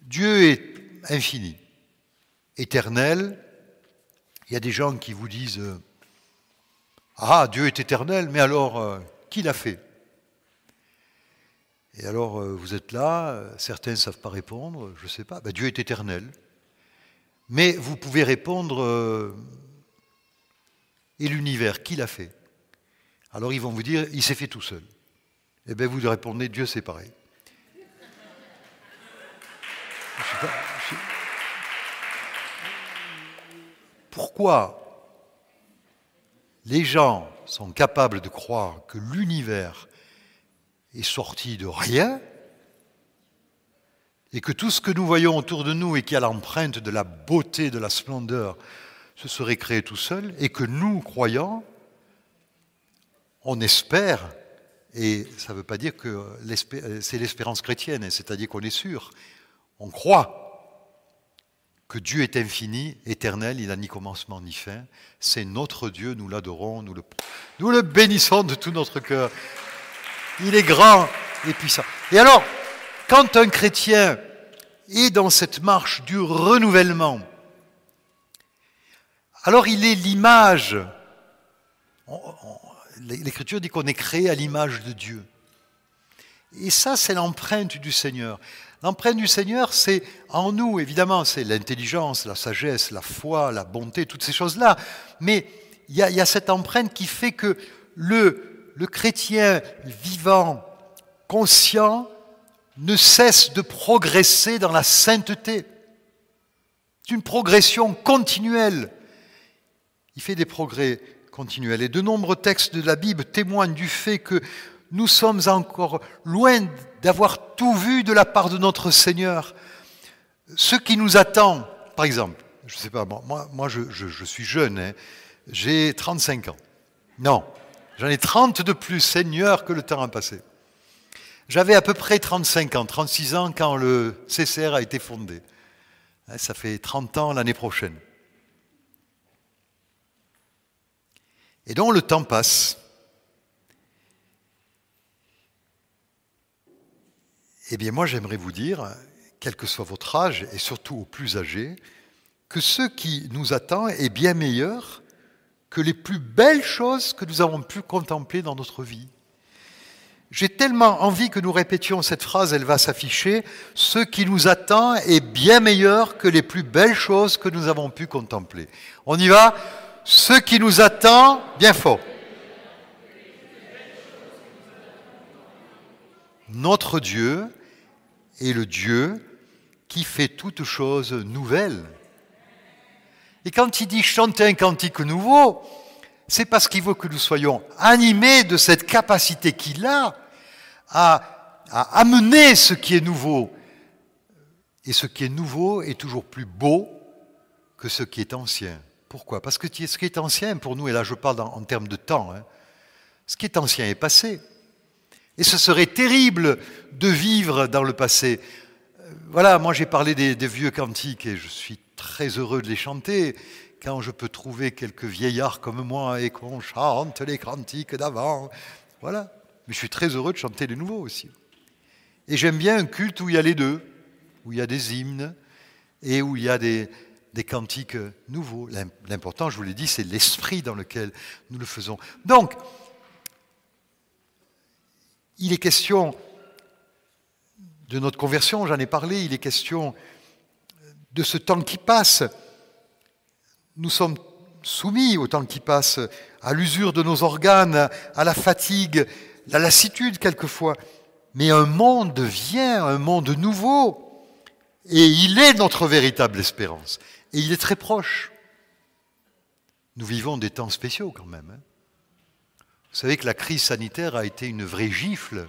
Dieu est infini, éternel. Il y a des gens qui vous disent euh, Ah, Dieu est éternel, mais alors, euh, qui l'a fait? Et alors, euh, vous êtes là, certains ne savent pas répondre, je ne sais pas. Ben, Dieu est éternel. Mais vous pouvez répondre Et l'univers, qui l'a fait? Alors, ils vont vous dire Il s'est fait tout seul. Et eh bien, vous répondez Dieu, c'est pareil. Pourquoi les gens sont capables de croire que l'univers est sorti de rien et que tout ce que nous voyons autour de nous et qui a l'empreinte de la beauté, de la splendeur, se serait créé tout seul et que nous, croyants, on espère, et ça ne veut pas dire que c'est l'espérance chrétienne, c'est-à-dire qu'on est sûr, on croit que Dieu est infini, éternel, il n'a ni commencement ni fin. C'est notre Dieu, nous l'adorons, nous le, bénissons de tout notre cœur. Il est grand et puissant. Et alors, quand un chrétien est dans cette marche du renouvellement, alors il est l'image. L'Écriture dit qu'on est créé à l'image de Dieu. Et ça, c'est l'empreinte du Seigneur. L'empreinte du Seigneur, c'est en nous, évidemment, c'est l'intelligence, la sagesse, la foi, la bonté, toutes ces choses-là. Mais il y, a cette empreinte qui fait que le, chrétien vivant, conscient, ne cesse de progresser dans la sainteté. C'est une progression continuelle. Il fait des progrès continuels. Et de nombreux textes de la Bible témoignent du fait que nous sommes encore loin d'avoir tout vu de la part de notre Seigneur. Ce qui nous attend, par exemple, je ne sais pas, moi, moi je, suis jeune, hein. j'ai 35 ans. Non, j'en ai 30 de plus, Seigneur, que le temps a passé. J'avais à peu près 35 ans, 36 ans quand le CCR a été fondé. Hein, ça fait 30 ans l'année prochaine. Et donc le temps passe. Eh bien moi j'aimerais vous dire, quel que soit votre âge, et surtout aux plus âgés, que ce qui nous attend est bien meilleur que les plus belles choses que nous avons pu contempler dans notre vie. J'ai tellement envie que nous répétions cette phrase, elle va s'afficher, ce qui nous attend est bien meilleur que les plus belles choses que nous avons pu contempler. On y va Ce qui nous attend, bien fort. Notre Dieu est le Dieu qui fait toutes choses nouvelles. Et quand il dit chanter un cantique nouveau, c'est parce qu'il veut que nous soyons animés de cette capacité qu'il a à, amener ce qui est nouveau. Et ce qui est nouveau est toujours plus beau que ce qui est ancien. Pourquoi? Parce que ce qui est ancien pour nous, et là je parle en, termes de temps, hein, ce qui est ancien est passé. Et ce serait terrible de vivre dans le passé. Voilà, moi j'ai parlé des, vieux cantiques et je suis très heureux de les chanter quand je peux trouver quelques vieillards comme moi et qu'on chante les cantiques d'avant. Voilà. Mais je suis très heureux de chanter les nouveaux aussi. Et j'aime bien un culte où il y a les deux, où il y a des hymnes et où il y a des, des cantiques nouveaux. L'important, je vous l'ai dit, c'est l'esprit dans lequel nous le faisons. Donc, il est question de notre conversion, j'en ai parlé, il est question de ce temps qui passe. Nous sommes soumis au temps qui passe, à l'usure de nos organes, à la fatigue, la lassitude quelquefois. Mais un monde vient, un monde nouveau, et il est notre véritable espérance. Et il est très proche. Nous vivons des temps spéciaux quand même. Hein. Vous savez que la crise sanitaire a été une vraie gifle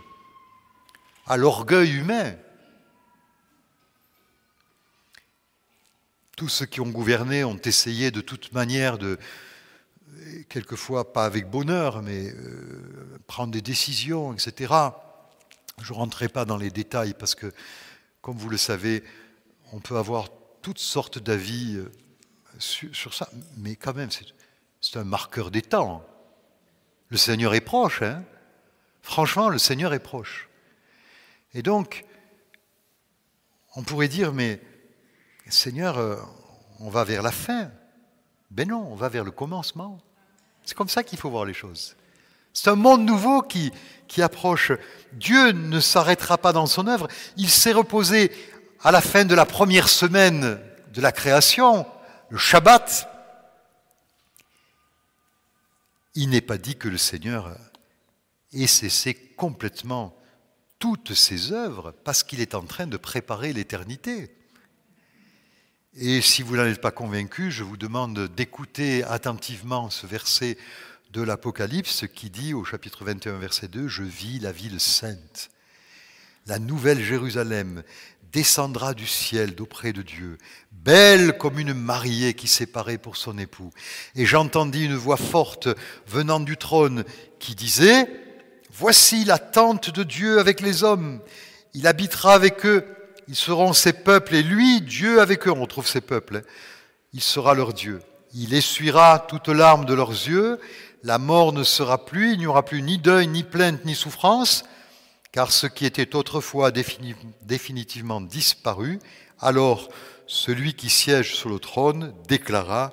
à l'orgueil humain. Tous ceux qui ont gouverné ont essayé de toute manière de, quelquefois pas avec bonheur, mais euh, prendre des décisions, etc. Je ne rentrerai pas dans les détails parce que, comme vous le savez, on peut avoir toutes sortes d'avis euh, sur, ça, mais quand même, c'est un marqueur des temps. Le Seigneur est proche, hein Franchement, le Seigneur est proche. Et donc, on pourrait dire, mais Seigneur, euh, on va vers la fin. Ben non, on va vers le commencement. C'est comme ça qu'il faut voir les choses. C'est un monde nouveau qui, qui approche. Dieu ne s'arrêtera pas dans son œuvre. Il s'est reposé à la fin de la première semaine de la création, le Shabbat. Il n'est pas dit que le Seigneur ait cessé complètement toutes ses œuvres parce qu'il est en train de préparer l'éternité. Et si vous n'en êtes pas convaincu, je vous demande d'écouter attentivement ce verset de l'Apocalypse qui dit au chapitre 21, verset 2, Je vis la ville sainte, la nouvelle Jérusalem descendra du ciel d'auprès de Dieu, belle comme une mariée qui s'est parée pour son époux. Et j'entendis une voix forte venant du trône qui disait, Voici la tente de Dieu avec les hommes, il habitera avec eux, ils seront ses peuples, et lui, Dieu avec eux, on trouve ses peuples, hein. il sera leur Dieu. Il essuiera toute larme de leurs yeux, la mort ne sera plus, il n'y aura plus ni deuil, ni plainte, ni souffrance, car ce qui était autrefois définitivement disparu, alors celui qui siège sur le trône déclara,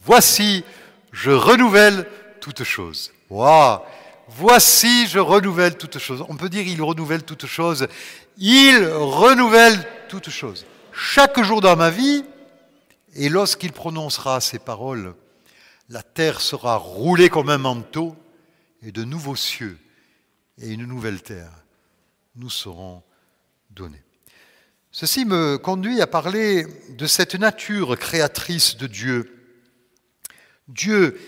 Voici, je renouvelle toutes choses. Waouh Voici, je renouvelle toutes choses. On peut dire, il renouvelle toutes choses. Il renouvelle toutes choses. Chaque jour dans ma vie, et lorsqu'il prononcera ces paroles, la terre sera roulée comme un manteau et de nouveaux cieux et une nouvelle terre nous seront donnés. Ceci me conduit à parler de cette nature créatrice de Dieu. Dieu,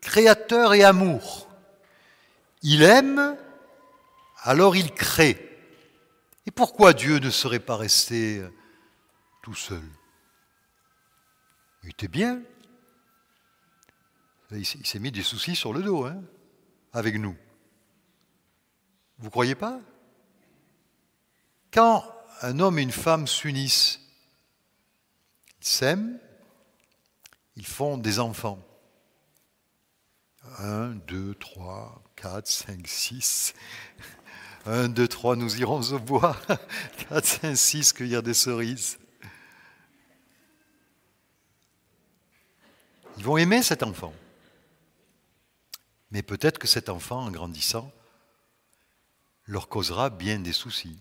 créateur et amour. Il aime, alors il crée. Et pourquoi Dieu ne serait pas resté tout seul? Il était bien. Il s'est mis des soucis sur le dos, hein, avec nous. Vous croyez pas? Quand un homme et une femme s'unissent, ils s'aiment, ils font des enfants. Un, deux, trois, quatre, cinq, six. Un, deux, trois, nous irons au bois. Quatre, cinq, six, cueillir des cerises. Ils vont aimer cet enfant. Mais peut-être que cet enfant, en grandissant, leur causera bien des soucis.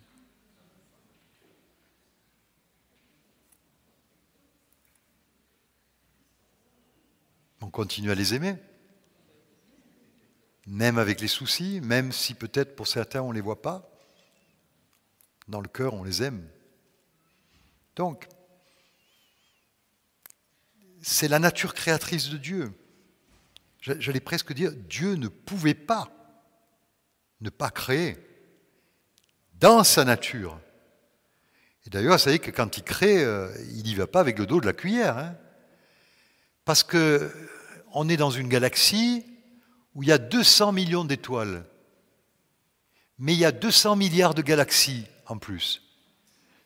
On continue à les aimer, même avec les soucis, même si peut-être pour certains on ne les voit pas. Dans le cœur, on les aime. Donc, c'est la nature créatrice de Dieu j'allais presque dire, Dieu ne pouvait pas ne pas créer dans sa nature. Et d'ailleurs, vous savez que quand il crée, euh, il n'y va pas avec le dos de la cuillère. Hein. parce que on est dans une galaxie où il y a 200 millions d'étoiles. Mais il y a 200 milliards de galaxies en plus,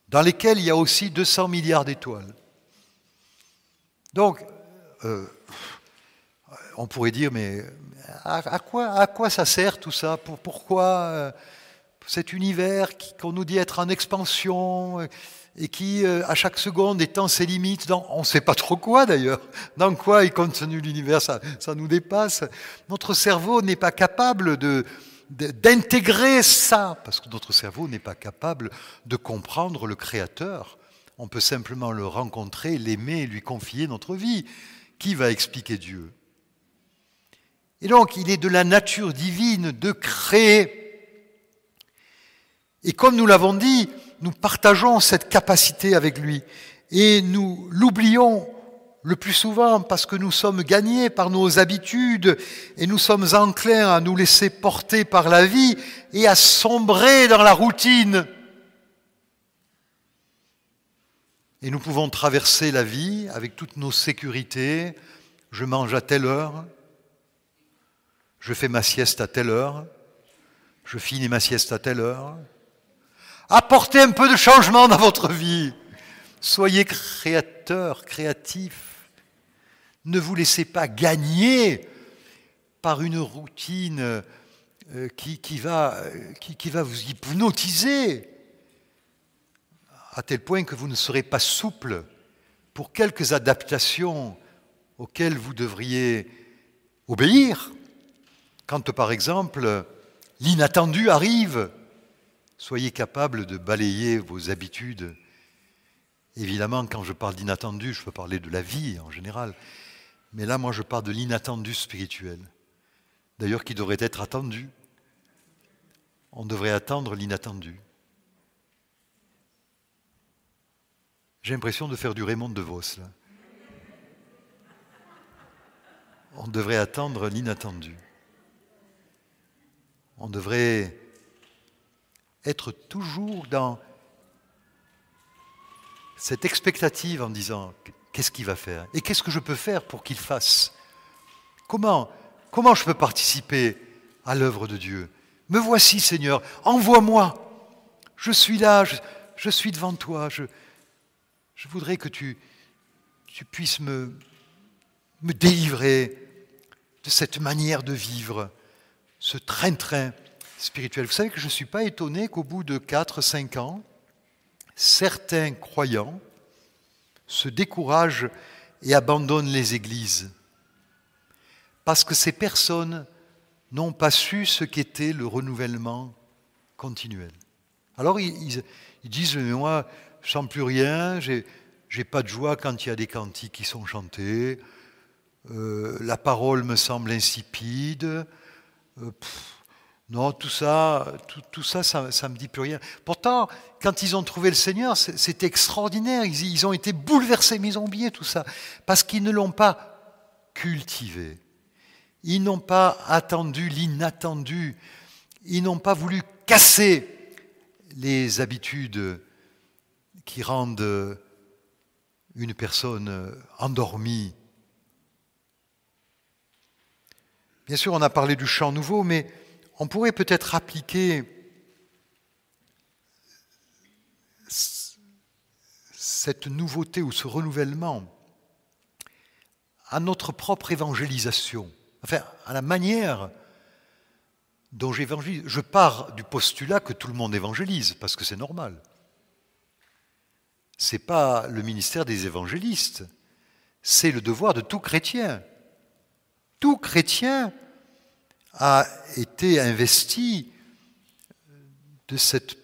dans lesquelles il y a aussi 200 milliards d'étoiles. Donc, euh, on pourrait dire, mais à, quoi, à quoi ça sert tout ça? Pourquoi euh, cet univers qu'on nous dit être en expansion euh, et qui, euh, à chaque seconde, étend ses limites on ne sait pas trop quoi d'ailleurs, dans quoi est contenu l'univers, ça, ça, nous dépasse. Notre cerveau n'est pas capable de, d'intégrer ça, parce que notre cerveau n'est pas capable de comprendre le Créateur. On peut simplement le rencontrer, l'aimer lui confier notre vie. Qui va expliquer Dieu? Et donc, il est de la nature divine de créer. Et comme nous l'avons dit, nous partageons cette capacité avec lui. Et nous l'oublions le plus souvent parce que nous sommes gagnés par nos habitudes et nous sommes enclins à nous laisser porter par la vie et à sombrer dans la routine. Et nous pouvons traverser la vie avec toutes nos sécurités. Je mange à telle heure, je fais ma sieste à telle heure, je finis ma sieste à telle heure. Apportez un peu de changement dans votre vie. Soyez créateurs, créatifs. Ne vous laissez pas gagner par une routine euh, va, qui, qui va vous hypnotiser à tel point que vous ne serez pas souple pour quelques adaptations auxquelles vous devriez obéir. Quand par exemple l'inattendu arrive, soyez capable de balayer vos habitudes. Évidemment, quand je parle d'inattendu, je peux parler de la vie en général. Mais là, moi, je parle de l'inattendu spirituel. D'ailleurs, qui devrait être attendu. On devrait attendre l'inattendu. J'ai l'impression de faire du Raymond de Vos. Là. On devrait attendre l'inattendu. On devrait être toujours dans cette expectative en disant qu'est-ce qu'il va faire et qu'est-ce que je peux faire pour qu'il fasse? Comment comment je peux participer à l'œuvre de Dieu? Me voici Seigneur, envoie-moi. Je suis là, je, suis devant toi. Je, voudrais que tu, tu puisses me délivrer de cette manière de vivre, ce train-train Vous savez que je ne suis pas étonné qu'au bout de 4-5 ans, certains croyants se découragent et abandonnent les églises. Parce que ces personnes n'ont pas su ce qu'était le renouvellement continuel. Alors ils, disent, mais moi, je sens plus rien, j'ai, j'ai pas de joie quand il y a des cantiques qui sont chantés, euh, la parole me semble insipide, euh, non, tout ça, tout, ça, ça me dit plus rien. Pourtant, quand ils ont trouvé le Seigneur, c'était extraordinaire. Ils, ont été bouleversés, mais ils ont oublié tout ça. Parce qu'ils ne l'ont pas cultivé. Ils n'ont pas attendu l'inattendu. Ils n'ont pas voulu casser les habitudes qui rendent une personne endormie. Bien sûr, on a parlé du chant nouveau, mais on pourrait peut-être appliquer cette nouveauté ou ce renouvellement à notre propre évangélisation, enfin à la manière dont j'évangélise. Je pars du postulat que tout le monde évangélise, parce que c'est normal. Ce n'est pas le ministère des évangélistes, c'est le devoir de tout chrétien. Tout chrétien a été investi de, cet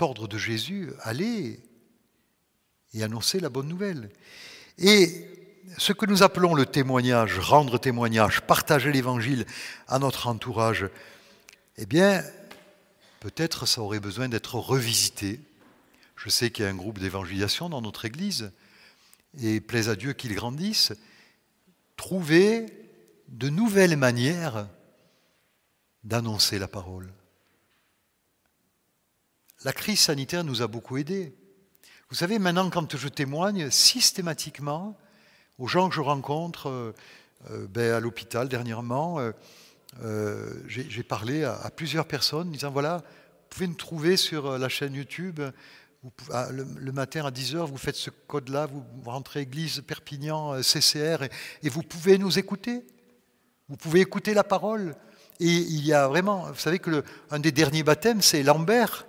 ordre de Jésus, aller et annoncer la bonne nouvelle. Et ce que nous appelons le témoignage, rendre témoignage, partager l'évangile à notre entourage, eh bien, peut-être ça aurait besoin d'être revisité. Je sais qu'il y a un groupe d'évangélisation dans notre Église, et plaise à Dieu qu'il grandisse, trouver de nouvelles manières d'annoncer la parole. La crise sanitaire nous a beaucoup aidés. Vous savez, maintenant, quand je témoigne systématiquement aux gens que je rencontre euh, euh, ben, à l'hôpital dernièrement, euh, j'ai parlé à, à, plusieurs personnes disant, voilà, vous pouvez nous trouver sur la chaîne YouTube ah, le, matin à 10h, vous faites ce code-là, vous rentrez église Perpignan, euh, CCR, et, vous pouvez nous écouter. Vous pouvez écouter la parole. Et il y a vraiment, vous savez que le, un des derniers baptêmes, c'est Lambert.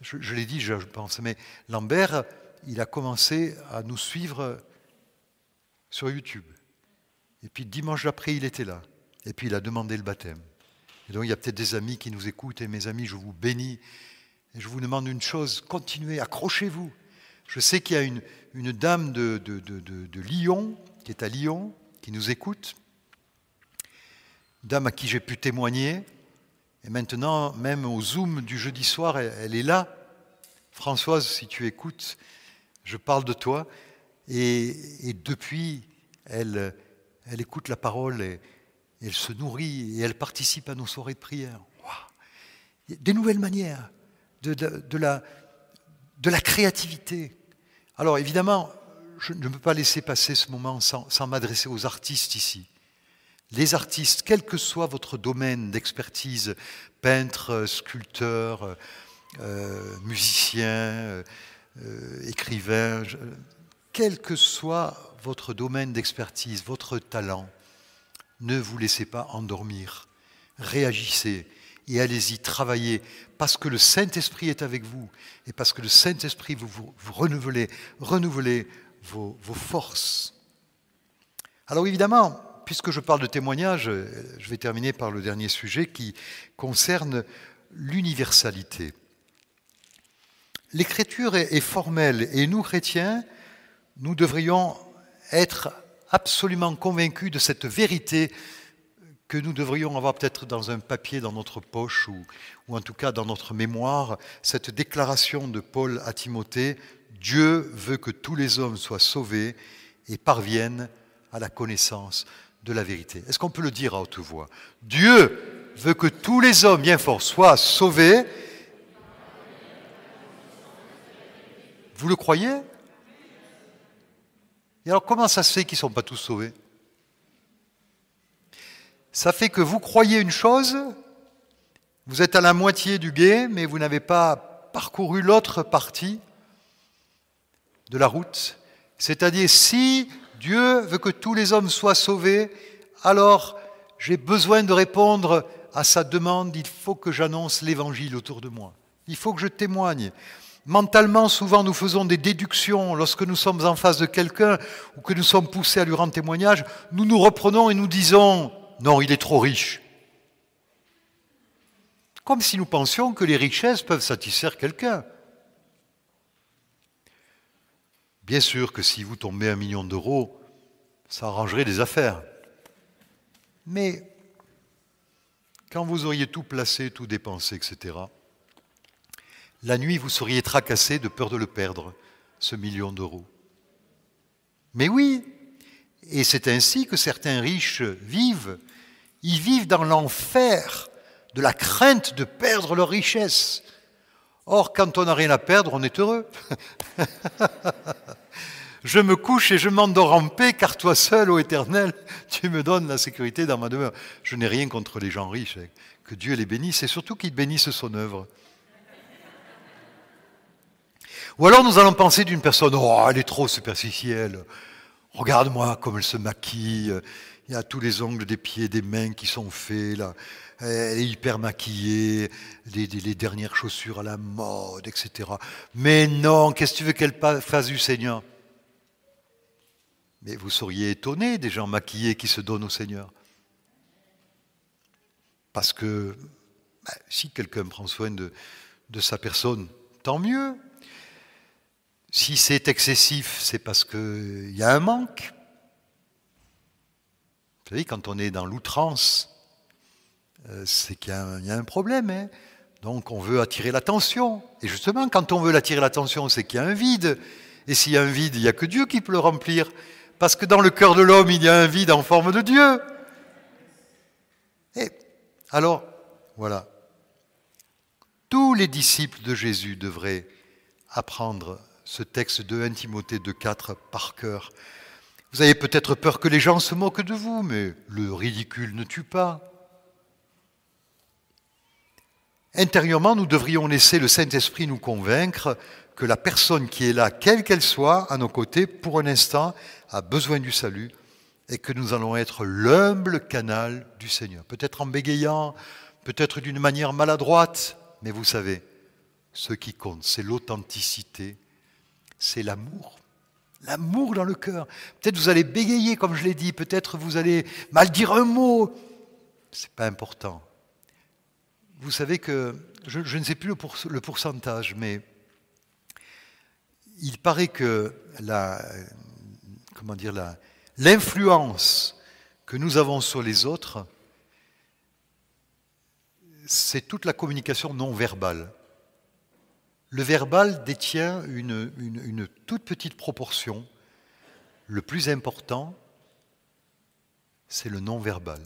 Je, l'ai dit, je, pense, mais Lambert, il a commencé à nous suivre sur YouTube. Et puis dimanche d'après, il était là. Et puis il a demandé le baptême. Et donc il y a peut-être des amis qui nous écoutent. Et mes amis, je vous bénis et je vous demande une chose, continuez, accrochez-vous. Je sais qu'il y a une, dame de, Lyon, qui est à Lyon, qui nous écoute, dame à qui j'ai pu témoigner, et maintenant, même au Zoom du jeudi soir, elle, est là. Françoise, si tu écoutes, je parle de toi, et, depuis, elle, elle écoute la parole, et, elle se nourrit, et elle participe à nos soirées de prière. Des nouvelles manières de, la, de la créativité. Alors évidemment, je ne peux pas laisser passer ce moment sans, m'adresser aux artistes ici. Les artistes, quel que soit votre domaine d'expertise, peintre, sculpteur, euh, musicien, euh, écrivain, quel que soit votre domaine d'expertise, votre talent, ne vous laissez pas endormir. Réagissez et allez-y travailler parce que le Saint-Esprit est avec vous et parce que le Saint-Esprit vous, renouvelez, renouvelez vos, vos forces. Alors évidemment, puisque je parle de témoignage, je vais terminer par le dernier sujet qui concerne l'universalité. L'écriture est formelle et nous, chrétiens, nous devrions être absolument convaincus de cette vérité que nous devrions avoir peut-être dans un papier dans notre poche ou, en tout cas dans notre mémoire, cette déclaration de Paul à Timothée, Dieu veut que tous les hommes soient sauvés et parviennent à la connaissance de la vérité. Est-ce qu'on peut le dire à haute voix Dieu veut que tous les hommes, bien fort, soient sauvés. Vous le croyez? Et alors comment ça se fait qu'ils ne sont pas tous sauvés? Ça fait que vous croyez une chose, vous êtes à la moitié du guet, mais vous n'avez pas parcouru l'autre partie de la route. C'est-à-dire si Dieu veut que tous les hommes soient sauvés, alors j'ai besoin de répondre à sa demande, il faut que j'annonce l'évangile autour de moi. Il faut que je témoigne. Mentalement, souvent, nous faisons des déductions lorsque nous sommes en face de quelqu'un ou que nous sommes poussés à lui rendre témoignage. Nous nous reprenons et nous disons Non, il est trop riche. Comme si nous pensions que les richesses peuvent satisfaire quelqu'un. Bien sûr que si vous tombez un million d'euros, ça arrangerait des affaires. Mais quand vous auriez tout placé, tout dépensé, etc., la nuit, vous seriez tracassé de peur de le perdre, ce million d'euros. Mais oui, et c'est ainsi que certains riches vivent. Ils vivent dans l'enfer de la crainte de perdre leur richesse. Or, quand on n'a rien à perdre, on est heureux. je me couche et je m'endors en paix, car toi seul, ô Éternel, tu me donnes la sécurité dans ma demeure. Je n'ai rien contre les gens riches. Hein. Que Dieu les bénisse et surtout qu'il bénisse son œuvre. Ou alors nous allons penser d'une personne, oh, elle est trop superficielle. Regarde-moi comme elle se maquille. Il y a tous les ongles des pieds, des mains qui sont faits là elle hyper maquillée, les, dernières chaussures à la mode, etc. Mais non, qu'est-ce que tu veux qu'elle fasse du Seigneur? Mais vous seriez étonné des gens maquillés qui se donnent au Seigneur. Parce que bah, si quelqu'un prend soin de sa personne, tant mieux. Si c'est excessif, c'est parce qu'il y a un manque. Savez, quand on est dans l'outrance, euh, c'est qu'il y, a un problème. Hein. Donc on veut attirer l'attention. Et justement, quand on veut attirer l'attention, c'est qu'il y a un vide. Et s'il y a un vide, il n'y a que Dieu qui peut le remplir. Parce que dans le cœur de l'homme, il y a un vide en forme de Dieu. Et alors, voilà. Tous les disciples de Jésus devraient apprendre ce texte de 1 Timothée 2.4 par cœur. Vous avez peut-être peur que les gens se moquent de vous, mais le ridicule ne tue pas. Intérieurement, nous devrions laisser le Saint-Esprit nous convaincre que la personne qui est là, quelle qu'elle soit, à nos côtés, pour un instant, a besoin du salut et que nous allons être l'humble canal du Seigneur. Peut-être en bégayant, peut-être d'une manière maladroite, mais vous savez, ce qui compte, c'est l'authenticité, c'est l'amour. L'amour dans le cœur. Peut-être vous allez bégayer, comme je l'ai dit, peut-être vous allez mal dire un mot. Ce n'est pas important vous savez que, je, ne sais plus le, pourcentage, mais il paraît que la, comment dire, l'influence que nous avons sur les autres, c'est toute la communication non verbale. Le verbal détient une, toute petite proportion. Le plus important, c'est le non verbal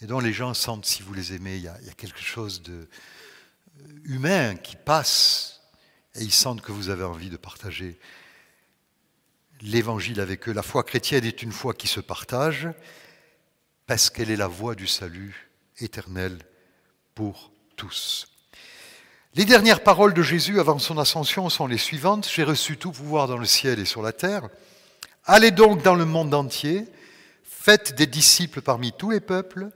et dont les gens sentent, si vous les aimez, il y a, quelque chose de euh, humain qui passe, et ils sentent que vous avez envie de partager l'évangile avec eux. La foi chrétienne est une foi qui se partage, parce qu'elle est la voie du salut éternel pour tous. Les dernières paroles de Jésus avant son ascension sont les suivantes. J'ai reçu tout pouvoir dans le ciel et sur la terre. Allez donc dans le monde entier, faites des disciples parmi tous les peuples,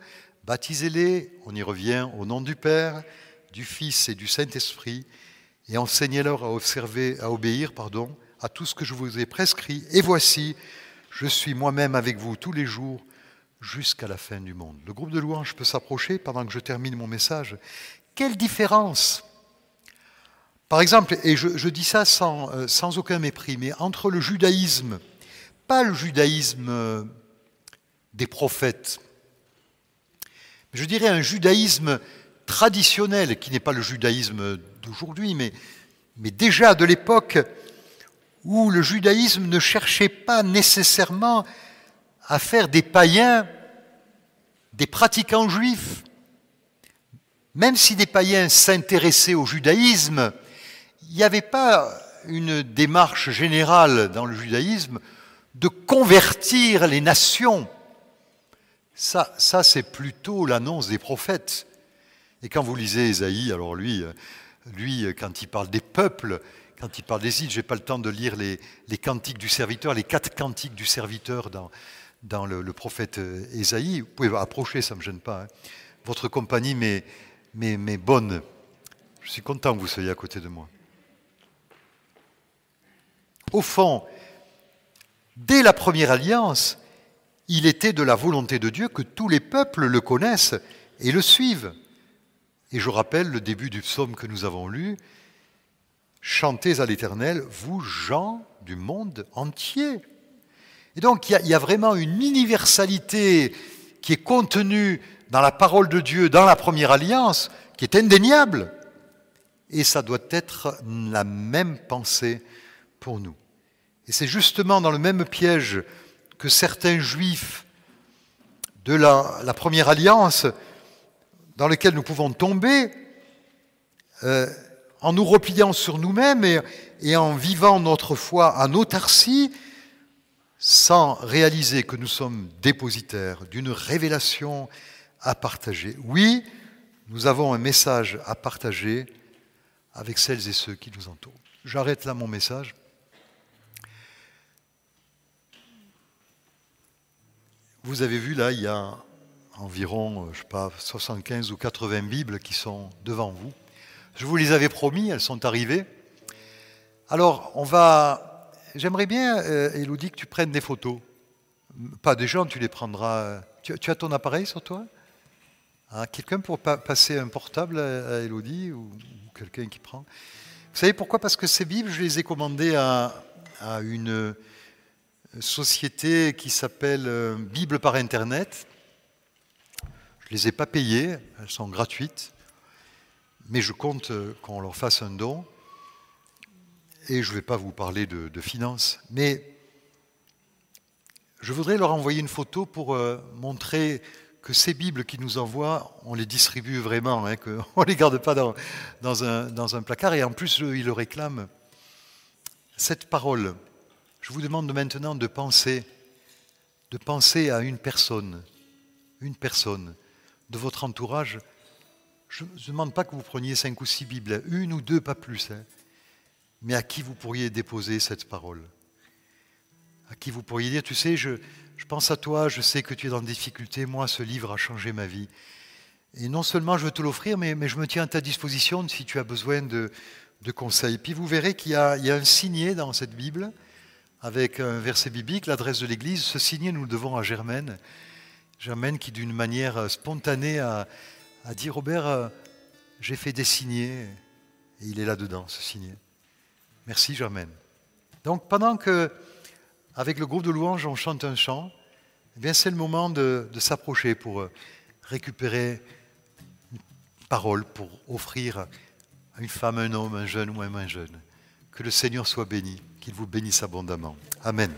baptisez-les, on y revient, au nom du Père, du Fils et du Saint-Esprit, et enseignez-leur à observer, à obéir, pardon, à tout ce que je vous ai prescrit. Et voici, je suis moi-même avec vous tous les jours jusqu'à la fin du monde. Le groupe de louanges peut s'approcher pendant que je termine mon message. Quelle différence Par exemple, et je, dis ça sans, euh, sans, aucun mépris, mais entre le judaïsme, pas le judaïsme euh, des prophètes, je dirais un judaïsme traditionnel, qui n'est pas le judaïsme d'aujourd'hui, mais, mais déjà de l'époque où le judaïsme ne cherchait pas nécessairement à faire des païens des pratiquants juifs. Même si des païens s'intéressaient au judaïsme, il n'y avait pas une démarche générale dans le judaïsme de convertir les nations. Ça, c'est plutôt l'annonce des prophètes. Et quand vous lisez Ésaïe, alors lui, lui, quand il parle des peuples, quand il parle des îles, je n'ai pas le temps de lire les, les cantiques du serviteur, les quatre cantiques du serviteur dans, dans le, prophète Ésaïe. Vous pouvez approcher, ça ne me gêne pas. Hein. Votre compagnie m'est, bonne. Je suis content que vous soyez à côté de moi. Au fond, dès la première alliance, il était de la volonté de Dieu que tous les peuples le connaissent et le suivent. Et je rappelle le début du psaume que nous avons lu. Chantez à l'Éternel, vous gens du monde entier. Et donc il y, a, vraiment une universalité qui est contenue dans la parole de Dieu, dans la première alliance, qui est indéniable. Et ça doit être la même pensée pour nous. Et c'est justement dans le même piège que certains juifs de la, première alliance, dans lequel nous pouvons tomber, euh, en nous repliant sur nous-mêmes et, et, en vivant notre foi en autarcie, sans réaliser que nous sommes dépositaires d'une révélation à partager. Oui, nous avons un message à partager avec celles et ceux qui nous entourent. J'arrête là mon message. Vous avez vu là, il y a environ, je sais pas, 75 ou 80 Bibles qui sont devant vous. Je vous les avais promis, elles sont arrivées. Alors, on va J'aimerais bien, euh, Elodie, que tu prennes des photos. Pas des gens, tu les prendras. Tu, as ton appareil sur toi? Ah, Quelqu'un pour passer un portable à, Elodie ou, quelqu'un qui prend? Vous savez pourquoi? Parce que ces Bibles, je les ai commandées à, une société qui s'appelle euh, Bible par Internet. Je ne les ai pas payées, elles sont gratuites, mais je compte euh, qu'on leur fasse un don et je ne vais pas vous parler de, finances, mais je voudrais leur envoyer une photo pour euh, montrer que ces Bibles qu'ils nous envoient, on les distribue vraiment, hein, qu'on ne les garde pas dans, un, placard, et en plus, ils le réclament. Cette parole, je vous demande maintenant de penser, de penser à une personne, une personne de votre entourage. Je ne demande pas que vous preniez cinq ou six Bibles, une ou deux, pas plus. Hein mais à qui vous pourriez déposer cette parole? À qui vous pourriez dire, tu sais, je, pense à toi, je sais que tu es dans des difficultés, moi, ce livre a changé ma vie. Et non seulement je veux te l'offrir, mais, je me tiens à ta disposition si tu as besoin de, conseils. Puis vous verrez qu'il y, a un signet dans cette Bible, avec un verset biblique, l'adresse de l'Église. Ce signet, nous le devons à Germaine. Germaine qui, d'une manière spontanée, a, dit, Robert, euh, j'ai fait des signets, et il est là-dedans, ce signet. Merci Germaine. Donc pendant que, avec le groupe de louanges, on chante un chant, eh bien c'est le moment de, s'approcher pour euh, récupérer une parole, pour offrir à une femme, un homme, un jeune ou un moins jeune. Que le Seigneur soit béni, qu'il vous bénisse abondamment. Amen.